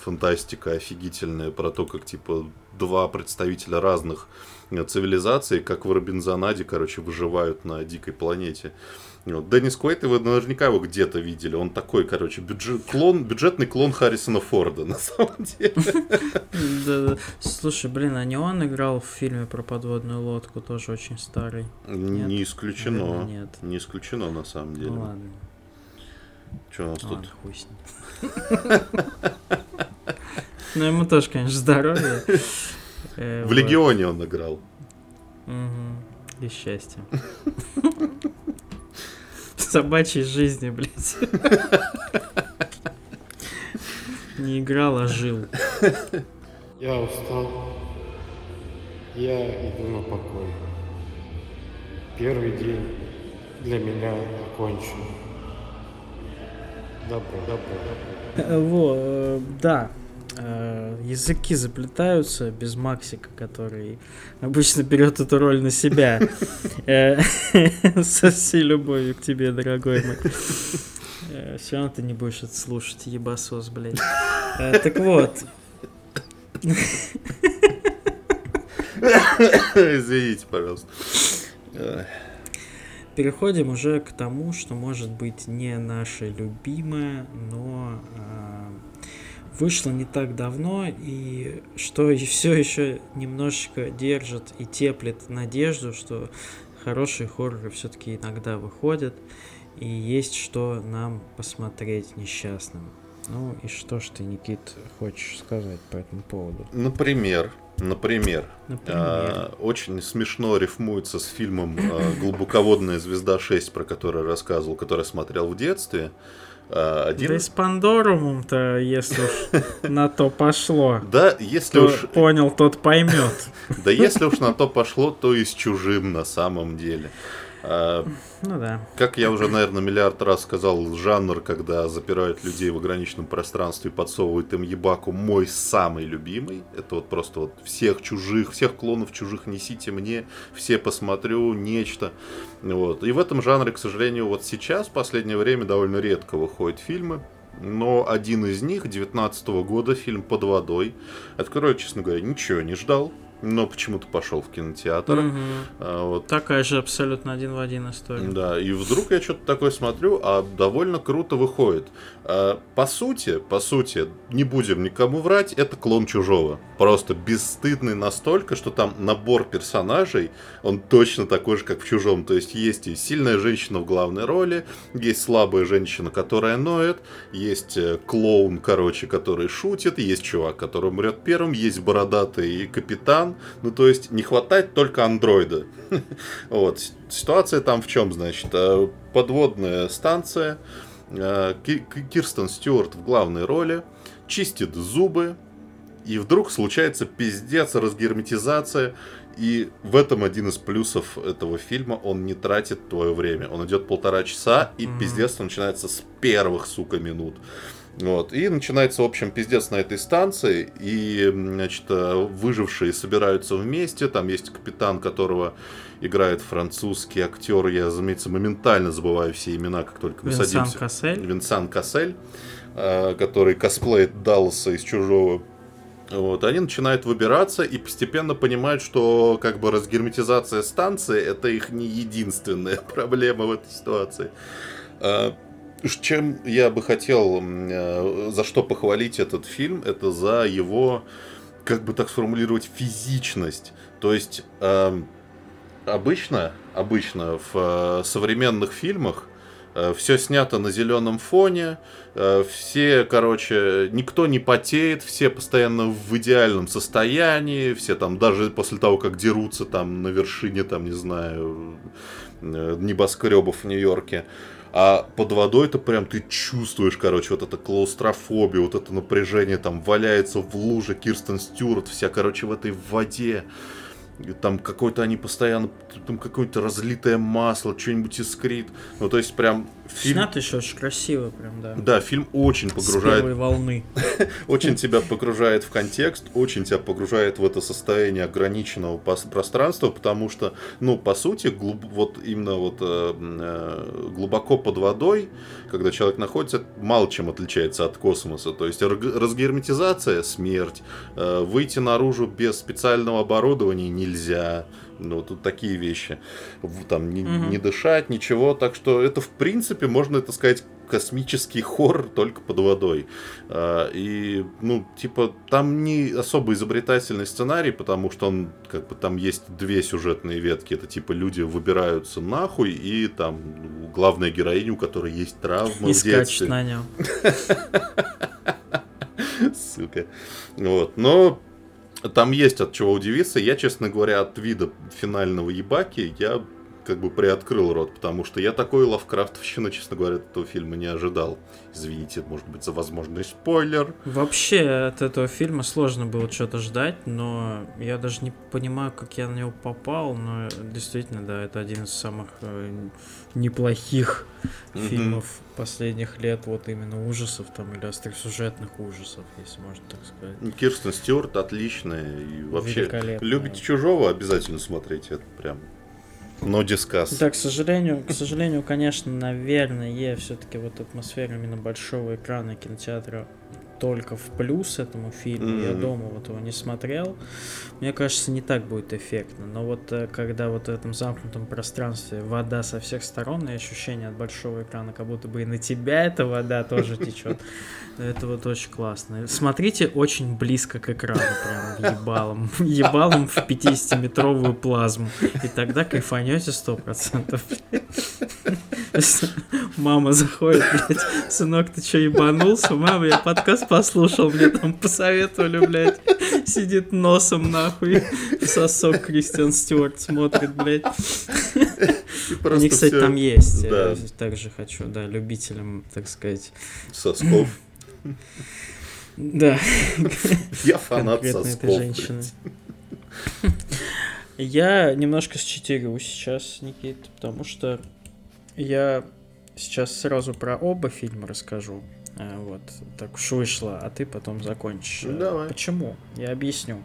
Фантастика офигительная про то, как, типа, два представителя разных цивилизаций, как в Робинзонаде, короче, выживают на дикой планете. Вот. Деннис Куэйт, вы наверняка его где-то видели. Он такой, короче, бюджет, клон, бюджетный клон Харрисона Форда, на самом деле. Слушай, блин, а не он играл в фильме про подводную лодку, тоже очень старый? Не исключено. Нет. Не исключено, на самом деле. Ну ладно. Что у нас тут? Ну, ему тоже, конечно, здоровье. Э, в Легионе он играл. И счастье собачьей жизни, блядь. Не играл, а жил. Я устал. Я иду на покой. Первый день для меня окончен. Добро, добро, добро. Во, э, да, э, языки заплетаются без Максика, который обычно берет эту роль на себя. Э, со всей любовью к тебе, дорогой мой. Э, Все равно ты не будешь это слушать, ебасос, блядь. Так вот. Извините, пожалуйста. Переходим уже к тому, что может быть не наше любимое, но вышло не так давно, и что все еще немножечко держит и теплит надежду, что хорошие хорроры все-таки иногда выходят, и есть что нам посмотреть несчастным. Ну и что ж ты, Никит, хочешь сказать по этому поводу? Например, например, например. А, очень смешно рифмуется с фильмом а, «Глубоководная звезда 6», про который рассказывал, который смотрел в детстве. А, один... Да и с Пандорумом-то, если уж на то пошло. Да, если уж... Понял, тот поймет. Да если уж на то пошло, то и с чужим на самом деле. А, ну да. Как я уже, наверное, миллиард раз сказал, жанр, когда запирают людей в ограниченном пространстве и подсовывают им ебаку, мой самый любимый. Это вот просто вот всех чужих, всех клонов чужих несите мне, все посмотрю, нечто. Вот. И в этом жанре, к сожалению, вот сейчас, в последнее время, довольно редко выходят фильмы. Но один из них, 19 года, фильм «Под водой», открою, честно говоря, ничего не ждал но почему-то пошел в кинотеатр. Угу. А, вот. Такая же абсолютно один в один история. Да, и вдруг я что-то такое смотрю, а довольно круто выходит. А, по сути, по сути, не будем никому врать, это клон чужого. Просто бесстыдный настолько, что там набор персонажей, он точно такой же, как в чужом. То есть есть и сильная женщина в главной роли, есть слабая женщина, которая ноет, есть э, клоун, короче, который шутит, есть чувак, который умрет первым, есть бородатый капитан, ну, то есть не хватает только андроида. Вот. Ситуация там в чем, значит? Э, подводная станция. Э, Кирстен Стюарт в главной роли. Чистит зубы. и вдруг случается пиздец, разгерметизация, и в этом один из плюсов этого фильма, он не тратит твое время. Он идет полтора часа, и mm-hmm. пиздец начинается с первых, сука, минут. Вот. И начинается, в общем, пиздец на этой станции, и, значит, э, выжившие собираются вместе, там есть капитан, которого играет французский актер, я, разумеется, моментально забываю все имена, как только мы Винсан садимся. Кассель. Винсан Кассель, э, который косплеит Далласа из «Чужого». Вот, они начинают выбираться и постепенно понимают, что как бы разгерметизация станции это их не единственная проблема в этой ситуации. Чем я бы хотел, э, за что похвалить этот фильм, это за его, как бы так сформулировать, физичность. То есть эм, обычно, обычно в э, современных фильмах э, все снято на зеленом фоне, все, короче, никто не потеет, все постоянно в идеальном состоянии, все там, даже после того, как дерутся там на вершине, там, не знаю, небоскребов в Нью-Йорке, а под водой это прям ты чувствуешь, короче, вот это клаустрофобию, вот это напряжение, там валяется в луже Кирстен Стюарт, вся, короче, в этой воде там какой-то они постоянно, там какое-то разлитое масло, что-нибудь искрит. Ну, то есть прям фильм... Снято еще очень красиво прям, да. Да, фильм очень погружает... С первой волны. очень тебя погружает в контекст, очень тебя погружает в это состояние ограниченного пространства, потому что, ну, по сути, глуб... вот именно вот э, э, глубоко под водой, когда человек находится, мало чем отличается от космоса. То есть разгерметизация — смерть, э, выйти наружу без специального оборудования — нельзя. Ну, тут такие вещи. Там не, угу. не дышать, ничего. Так что это, в принципе, можно это сказать, космический хоррор только под водой. А, и, ну, типа, там не особо изобретательный сценарий, потому что он, как бы, там есть две сюжетные ветки. Это, типа, люди выбираются нахуй, и там главная героиня, у которой есть травма и в детстве. на нем. Сука. Вот. Но там есть от чего удивиться. Я, честно говоря, от вида финального ебаки, я как бы приоткрыл рот, потому что я такой лавкрафтовщины, честно говоря, этого фильма не ожидал. Извините, может быть, за возможный спойлер. Вообще, от этого фильма сложно было что-то ждать, но я даже не понимаю, как я на него попал, но действительно, да, это один из самых э, неплохих mm-hmm. фильмов последних лет, вот именно ужасов там или остросюжетных ужасов, если можно так сказать. Кирстен Стюарт отличная и вообще любите чужого, обязательно смотрите, это прям но дискас. Да, к сожалению, к сожалению, конечно, наверное, все-таки вот атмосфера именно большого экрана кинотеатра только в плюс этому фильму. Mm-hmm. Я дома вот его не смотрел. Мне кажется, не так будет эффектно. Но вот э, когда вот в этом замкнутом пространстве вода со всех сторон и ощущение от большого экрана, как будто бы и на тебя эта вода тоже течет. Это вот очень классно. Смотрите очень близко к экрану, прям ебалом. Ебалом в 50-метровую плазму. И тогда кайфанете 100%. Мама заходит, блядь, сынок, ты что, ебанулся? Мама, я подкаст послушал, мне там посоветовали, блядь. Сидит носом нахуй в сосок Кристиан Стюарт смотрит, блядь. Они, кстати, все... там есть. Да. Я также хочу, да, любителям, так сказать. Сосков. Да. Я фанат сосков. женщины. Я немножко считерю сейчас, Никит, потому что я сейчас сразу про оба фильма расскажу. Э, вот, так уж вышло, а ты потом закончишь. Ну, давай. Почему? Я объясню.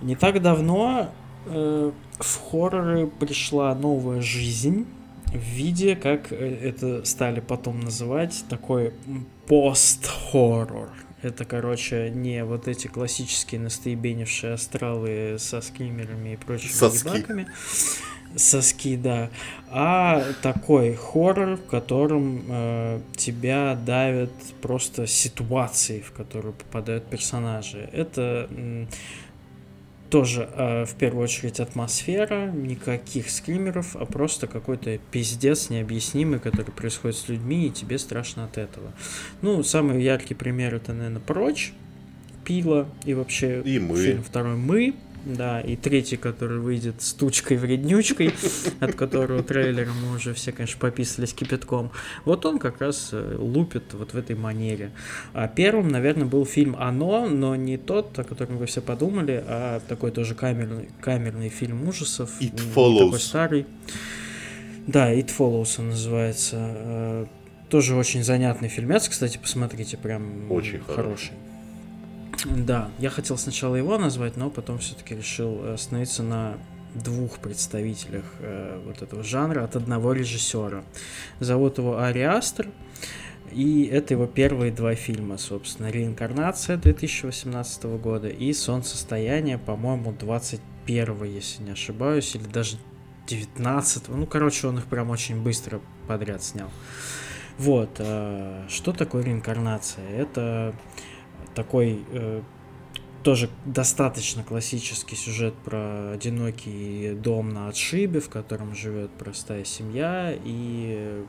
Не так давно э, в хорроры пришла новая жизнь в виде, как э, это стали потом называть, такой пост-хоррор. Это, короче, не вот эти классические настоебенившие астралы со скримерами и прочими Соски. ебаками соски, да, а такой хоррор, в котором э, тебя давят просто ситуации, в которые попадают персонажи. Это э, тоже э, в первую очередь атмосфера, никаких скримеров, а просто какой-то пиздец необъяснимый, который происходит с людьми, и тебе страшно от этого. Ну, самый яркий пример это, наверное, Прочь, Пила и вообще и мы. фильм второй «Мы», Да, и третий, который выйдет с тучкой-вреднючкой, от которого трейлера мы уже все, конечно, пописались кипятком. Вот он как раз э, лупит вот в этой манере. А первым, наверное, был фильм «Оно», но не тот, о котором вы все подумали, а такой тоже камерный, камерный фильм ужасов. It Follows. Такой старый. Да, It Follows он называется. Э, тоже очень занятный фильмец, кстати, посмотрите, прям очень хороший. хороший. Да, я хотел сначала его назвать, но потом все-таки решил остановиться на двух представителях э, вот этого жанра от одного режиссера. Зовут его Ари Астер, и это его первые два фильма, собственно, «Реинкарнация» 2018 года и «Солнцестояние», по-моему, 21 если не ошибаюсь, или даже 19 ну, короче, он их прям очень быстро подряд снял. Вот, э, что такое реинкарнация? Это такой э, тоже достаточно классический сюжет про одинокий дом на отшибе, в котором живет простая семья, и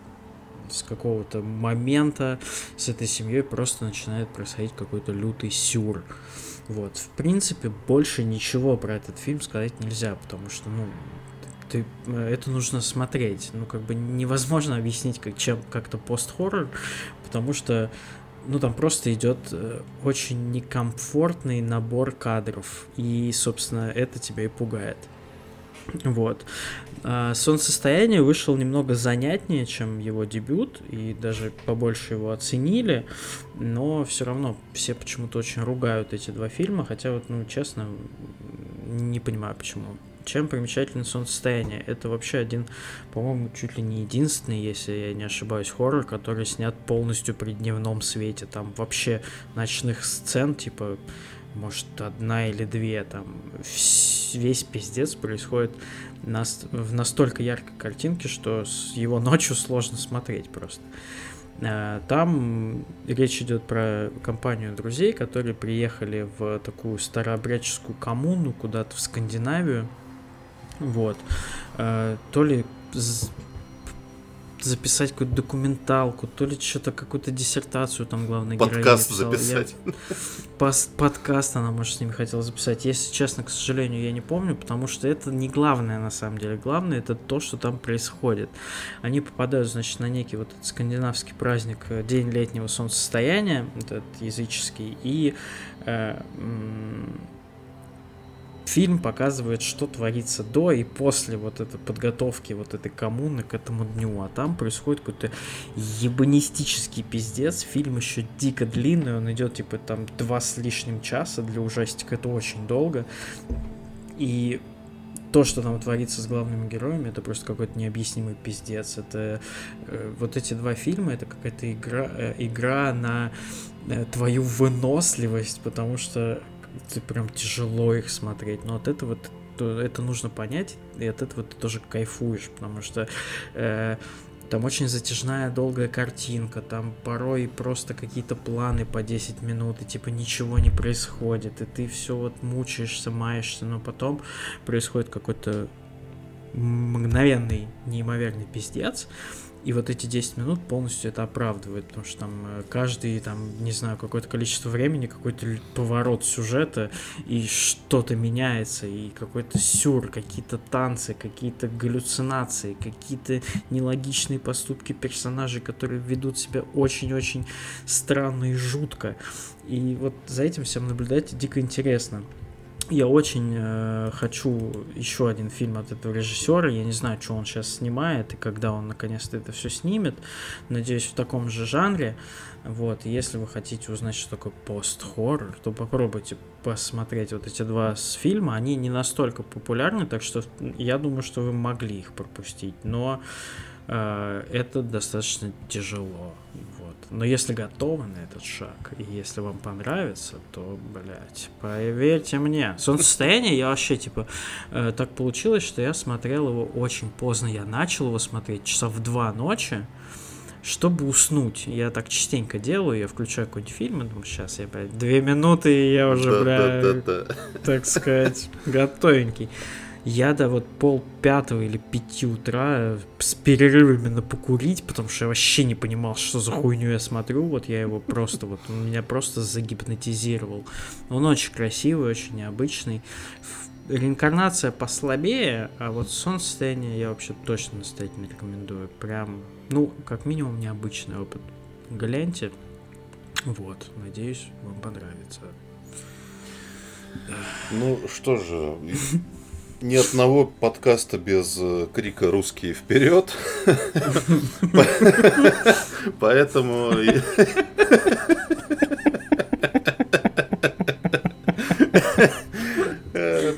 с какого-то момента с этой семьей просто начинает происходить какой-то лютый сюр. Вот, в принципе, больше ничего про этот фильм сказать нельзя, потому что, ну, ты, э, это нужно смотреть. Ну, как бы невозможно объяснить как, чем как-то пост-хоррор, потому что ну, там просто идет э, очень некомфортный набор кадров, и, собственно, это тебя и пугает. Вот. А Солнцестояние вышел немного занятнее, чем его дебют, и даже побольше его оценили, но все равно все почему-то очень ругают эти два фильма, хотя вот, ну, честно, не понимаю почему. Чем примечательно солнцестояние? Это вообще один, по-моему, чуть ли не единственный, если я не ошибаюсь, хоррор, который снят полностью при дневном свете. Там вообще ночных сцен, типа, может, одна или две, там весь пиздец происходит в настолько яркой картинке, что его ночью сложно смотреть просто. А, там речь идет про компанию друзей, которые приехали в такую старообрядческую коммуну куда-то в Скандинавию, вот. Э, то ли записать какую-то документалку, то ли что-то, какую-то диссертацию там главный Подкаст записать. Я... Пос... Подкаст она, может, с ними хотела записать. Если честно, к сожалению, я не помню, потому что это не главное на самом деле. Главное это то, что там происходит. Они попадают, значит, на некий вот этот скандинавский праздник э, День летнего солнцестояния, этот языческий, и э, фильм показывает, что творится до и после вот этой подготовки вот этой коммуны к этому дню. А там происходит какой-то ебанистический пиздец. Фильм еще дико длинный, он идет типа там два с лишним часа для ужастика, это очень долго. И то, что там творится с главными героями, это просто какой-то необъяснимый пиздец. Это э, вот эти два фильма, это какая-то игра, э, игра на э, твою выносливость, потому что ты прям тяжело их смотреть. Но от этого то, это нужно понять, и от этого ты тоже кайфуешь, потому что э, там очень затяжная долгая картинка, там порой просто какие-то планы по 10 минут, и типа ничего не происходит, и ты все вот мучаешься, маешься, но потом происходит какой-то мгновенный, неимоверный пиздец, и вот эти 10 минут полностью это оправдывает, потому что там э, каждый, там, не знаю, какое-то количество времени, какой-то поворот сюжета, и что-то меняется, и какой-то сюр, какие-то танцы, какие-то галлюцинации, какие-то нелогичные поступки персонажей, которые ведут себя очень-очень странно и жутко. И вот за этим всем наблюдать дико интересно. Я очень э, хочу еще один фильм от этого режиссера. Я не знаю, что он сейчас снимает и когда он наконец-то это все снимет. Надеюсь, в таком же жанре. Вот, если вы хотите узнать, что такое пост-хоррор, то попробуйте посмотреть вот эти два фильма. Они не настолько популярны, так что я думаю, что вы могли их пропустить. Но это достаточно тяжело. Но если готовы на этот шаг, и если вам понравится, то, блядь, поверьте мне. Солнцестояние я вообще, типа, э, так получилось, что я смотрел его очень поздно. Я начал его смотреть часа в два ночи, чтобы уснуть. Я так частенько делаю, я включаю какой-нибудь фильм, и думаю, сейчас я, блядь, две минуты, и я уже, блядь, так сказать, готовенький. Я до вот пол пятого или пяти утра с перерывами на покурить, потому что я вообще не понимал, что за хуйню я смотрю. Вот я его просто, вот он меня просто загипнотизировал. Он очень красивый, очень необычный. реинкарнация послабее, а вот солнцестояние я вообще точно настоятельно рекомендую. Прям, ну, как минимум, необычный опыт. Гляньте. Вот, надеюсь, вам понравится. Ну что же, ни одного подкаста без э, крика «Русские вперед!» Поэтому...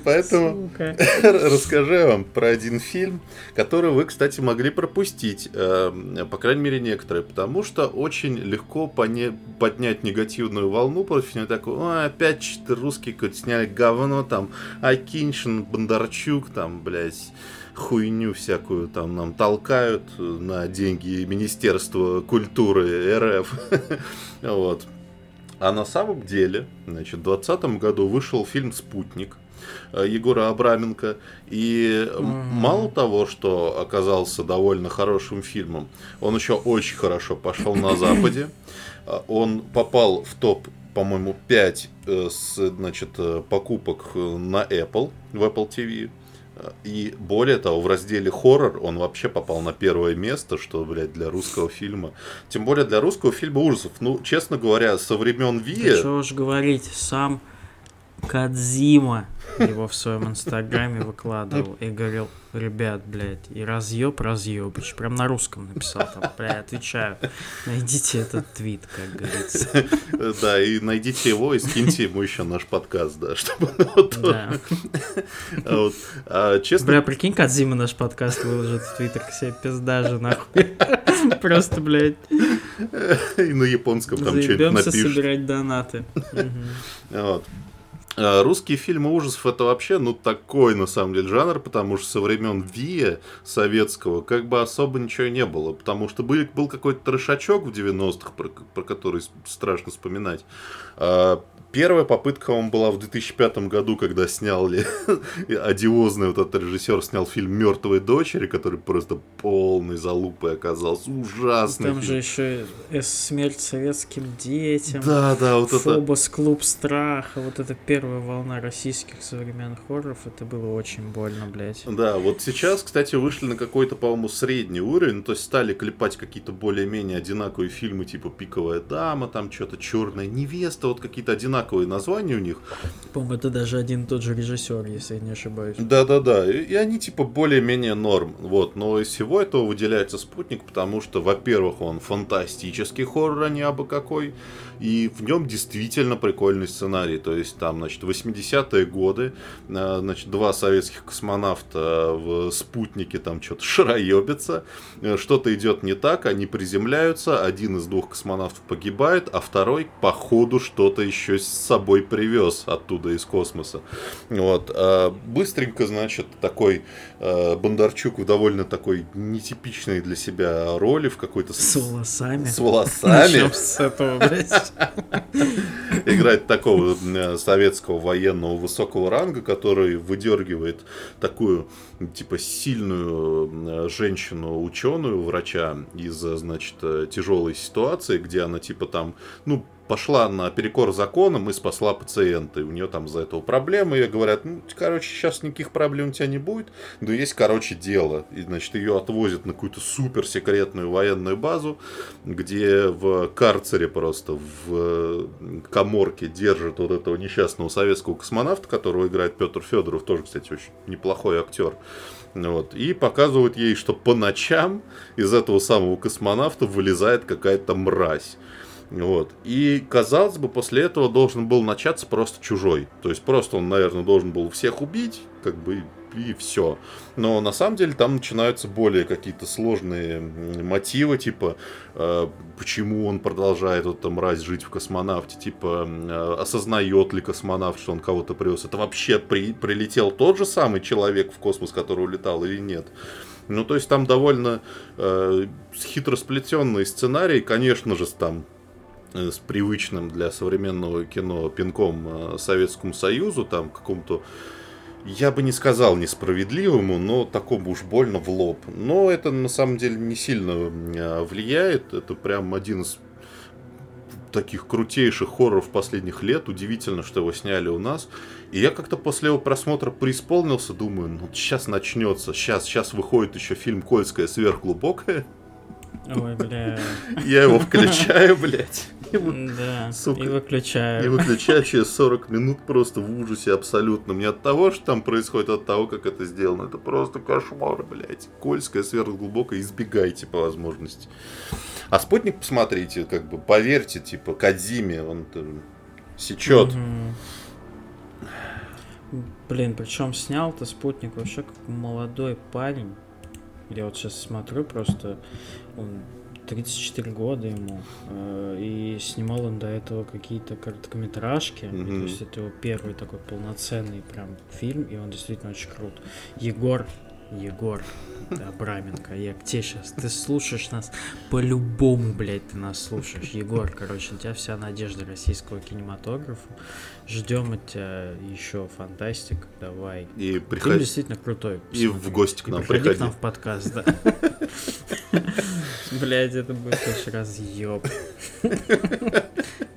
Поэтому расскажу вам про один фильм, который вы, кстати, могли пропустить, э, по крайней мере, некоторые, потому что очень легко поднять негативную волну против него, такой, опять русские какой-то сняли говно, там, Акиншин, Бондарчук, там, блядь, хуйню всякую там нам толкают на деньги Министерства культуры РФ. вот. А на самом деле, значит, в 2020 году вышел фильм «Спутник», Егора Абраменко. И mm-hmm. мало того, что оказался довольно хорошим фильмом, он еще очень хорошо пошел на Западе. Э, он попал в топ, по-моему, 5 э, с, значит, покупок на Apple, в Apple TV. И более того, в разделе хоррор он вообще попал на первое место, что, блядь, для русского фильма. Тем более для русского фильма ужасов. Ну, честно говоря, со времен Вия... что уж говорить, сам Кадзима его в своем инстаграме выкладывал и говорил, ребят, блядь, и разъеб, разъебыч. Прям на русском написал там, блядь, отвечаю. Найдите этот твит, как говорится. Да, и найдите его и скиньте ему еще наш подкаст, да, чтобы он его тоже... А а, честно... Бля, прикинь, Кадзима наш подкаст выложит в твиттер, к себе пизда же, нахуй. Просто, блядь. И на японском там что-нибудь напишет. собирать донаты. Вот. А, русские фильмы ужасов это вообще, ну, такой, на самом деле, жанр, потому что со времен Вия советского как бы особо ничего не было, потому что был, был какой-то трешачок в 90-х, про, про который страшно вспоминать. А, Первая попытка он была в 2005 году, когда сняли одиозный вот этот режиссер снял фильм Мертвые дочери, который просто полный залупой оказался. Ужасный. Там фильм. же еще смерть советским детям. Да, да, вот Фобос, это. клуб страха. Вот эта первая волна российских современных хорроров. Это было очень больно, блядь. Да, вот сейчас, кстати, вышли на какой-то, по-моему, средний уровень. То есть стали клепать какие-то более-менее одинаковые фильмы, типа Пиковая дама, там что-то Черная невеста, вот какие-то одинаковые одинаковые названия у них. По-моему, это даже один и тот же режиссер, если я не ошибаюсь. Да-да-да, и, и они типа более-менее норм. Вот, но из всего этого выделяется спутник, потому что, во-первых, он фантастический хоррор, а не абы какой и в нем действительно прикольный сценарий. То есть там, значит, 80-е годы, э, значит, два советских космонавта в спутнике там что-то шароебятся, э, что-то идет не так, они приземляются, один из двух космонавтов погибает, а второй по ходу что-то еще с собой привез оттуда из космоса. Вот. А быстренько, значит, такой э, Бондарчук в довольно такой нетипичной для себя роли в какой-то... С волосами. С волосами. с этого, блядь. Играть такого э, советского военного высокого ранга, который выдергивает такую, типа, сильную э, женщину-ученую, врача из, значит, тяжелой ситуации, где она, типа, там, ну, пошла на перекор законам и спасла пациента. И у нее там за этого проблемы. И говорят, ну, короче, сейчас никаких проблем у тебя не будет. Но есть, короче, дело. И, значит, ее отвозят на какую-то суперсекретную военную базу, где в карцере просто в э, коморке держат вот этого несчастного советского космонавта, которого играет Петр Федоров, тоже, кстати, очень неплохой актер. Вот. И показывают ей, что по ночам из этого самого космонавта вылезает какая-то мразь. Вот. И, казалось бы, после этого должен был начаться просто чужой. То есть просто он, наверное, должен был всех убить, как бы и все. Но на самом деле там начинаются более какие-то сложные мотивы, типа э, почему он продолжает вот там мразь жить в космонавте, типа э, осознает ли космонавт, что он кого-то привез. Это вообще при, прилетел тот же самый человек в космос, который улетал или нет. Ну, то есть там довольно э, хитросплетенный сценарий, конечно же, там с привычным для современного кино пинком э, Советскому Союзу, там какому-то я бы не сказал несправедливому, но такому уж больно в лоб. Но это на самом деле не сильно э, влияет. Это прям один из таких крутейших хорроров последних лет. Удивительно, что его сняли у нас. И я как-то после его просмотра преисполнился, думаю, ну сейчас начнется, сейчас, сейчас выходит еще фильм «Кольская сверхглубокая». Ой, бля. Я его включаю, блядь. Да, сука, и выключаю. И выключаю через 40 минут просто в ужасе абсолютно. Не от того, что там происходит, от того, как это сделано. Это просто кошмар, блядь. Кольская сверхглубокая, избегайте по возможности. А спутник посмотрите, как бы, поверьте, типа, Кадзиме, он сечет. Блин, причем снял-то спутник вообще как молодой парень. Я вот сейчас смотрю просто, он 34 года ему, э, и снимал он до этого какие-то короткометражки, mm-hmm. то есть это его первый такой полноценный прям фильм, и он действительно очень крут. Егор Егор Абраменко, я тебе сейчас, ты слушаешь нас по-любому, блядь, ты нас слушаешь. Егор, короче, у тебя вся надежда российского кинематографа. Ждем от тебя еще фантастик, давай. И приходи. Ты действительно крутой. И в гости к нам приходи. приходи. к нам в подкаст, да. Блядь, это будет очень разъеб.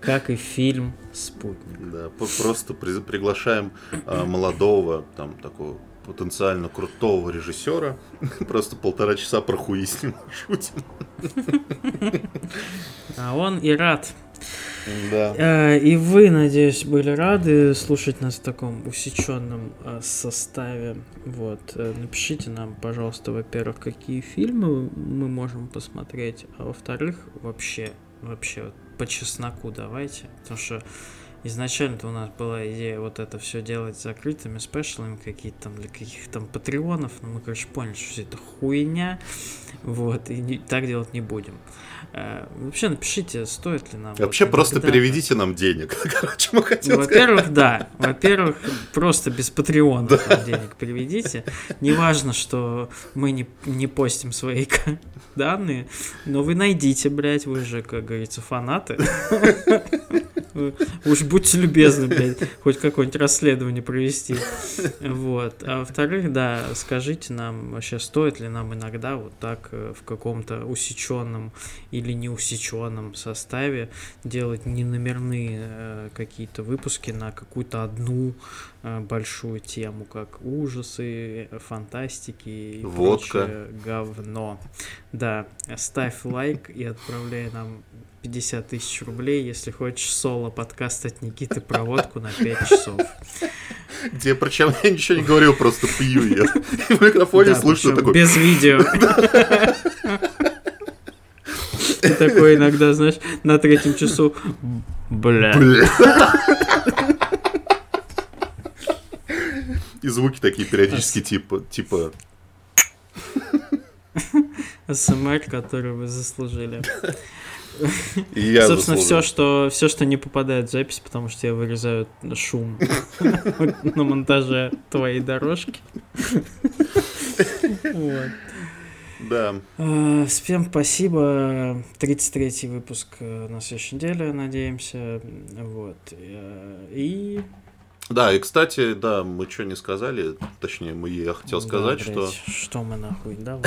Как и фильм «Спутник». Да, просто приглашаем а, молодого, там, такого потенциально крутого режиссера. Просто полтора часа про хуи с ним шутим. А он и рад. Да. Э, и вы, надеюсь, были рады слушать нас в таком усеченном э, составе. Вот. Э, напишите нам, пожалуйста, во-первых, какие фильмы мы можем посмотреть, а во-вторых, вообще, вообще, по чесноку давайте. Потому что изначально-то у нас была идея вот это все делать закрытыми спешлами, какие-то там для каких-то там патреонов, но мы, короче, поняли, что все это хуйня, вот, и не, так делать не будем. А, вообще напишите, стоит ли нам. Вообще вот, просто переведите нам денег. Короче, мы хотим ну, Во-первых, да. Во-первых, просто без патреона денег переведите. Неважно, что мы не, не постим свои данные, но вы найдите, блядь, вы же, как говорится, фанаты. Уж будьте любезны, блядь, хоть какое-нибудь расследование провести. Вот. А во-вторых, да, скажите нам вообще, стоит ли нам иногда вот так э, в каком-то усеченном или неусеченном составе делать неномерные э, какие-то выпуски на какую-то одну э, большую тему, как ужасы, фантастики и Водка. прочее говно. Да, ставь лайк и отправляй нам 50 тысяч рублей, если хочешь соло-подкаст от Никиты проводку на 5 часов. Где, причем я ничего не говорил, просто пью я. И в микрофоне да, слышу такой... без видео. Ты такой иногда, знаешь, на третьем часу... Бля. Бля. И звуки такие периодически, типа... типа... СМР, который вы заслужили. И я Собственно, все что, все, что не попадает в запись, потому что я вырезаю шум на монтаже твоей дорожки. Да. А, всем спасибо. 33-й выпуск э, на следующей неделе, надеемся. Вот. Э, и да, и кстати, да, мы что не сказали, точнее, мы, я хотел сказать, да, что... Что мы нахуй, да?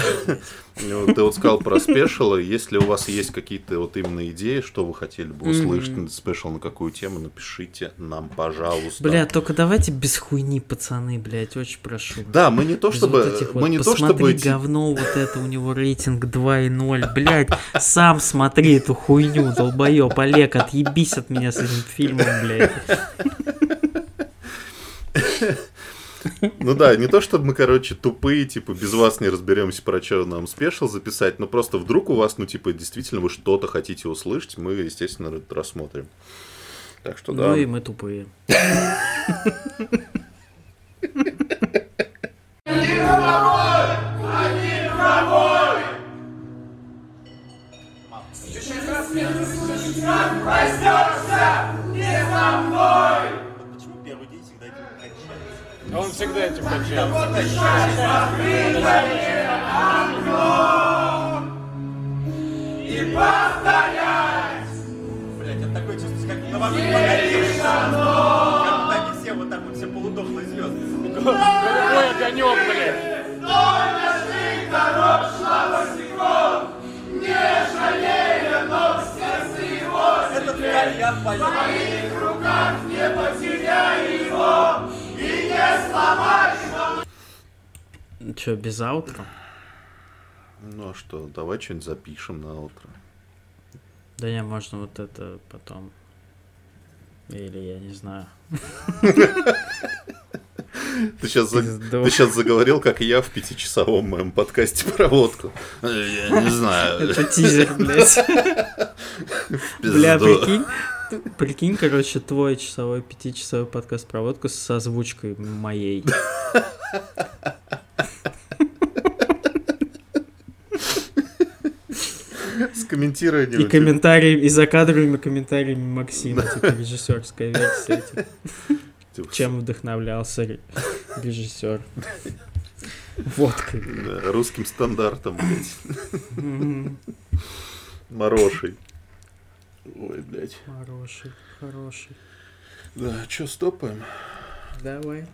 Ну, ты вот сказал про спешалы, если у вас есть какие-то вот именно идеи, что вы хотели бы услышать спешл, на какую тему, напишите нам, пожалуйста. Бля, только давайте без хуйни, пацаны, блядь, очень прошу. Да, мы не то чтобы... Мы не то чтобы... говно, вот это, у него рейтинг 2,0, блядь, сам смотри эту хуйню, долбоёб, Олег, отъебись от меня с этим фильмом, блядь. Ну да, не то чтобы мы, короче, тупые, типа, без вас не разберемся, про что нам спешил записать, но просто вдруг у вас, ну, типа, действительно вы что-то хотите услышать, мы, естественно, это рассмотрим. Так что да. Ну и мы тупые. Проснешься не со мной! Он всегда этим кончается. И повторять! Блять, это такое чувство, как на вас Как они все вот так вот, все полудохлые звезды. Голубой огонек, блядь. Не жалея его, этот я В твоих руках не потеряй его и не сломай его. Че, без аутро? Ну а что, давай что-нибудь запишем на утро. Да не, можно вот это потом. Или я не знаю. Ты сейчас, за... ты сейчас заговорил, как я в пятичасовом моем подкасте про водку. Я не знаю. Это тизер, блядь. Бля, прикинь, прикинь, короче, твой часовой, пятичасовой подкаст про водку с озвучкой моей. С комментированием. И комментариями, и закадровыми комментариями Максима, типа режиссерская версия. Типа. Чем вдохновлялся режиссер? Водкой. Да, русским стандартом, блядь. Мороший. Ой, блядь. Хороший, хороший. Да, что, стопаем? Давай.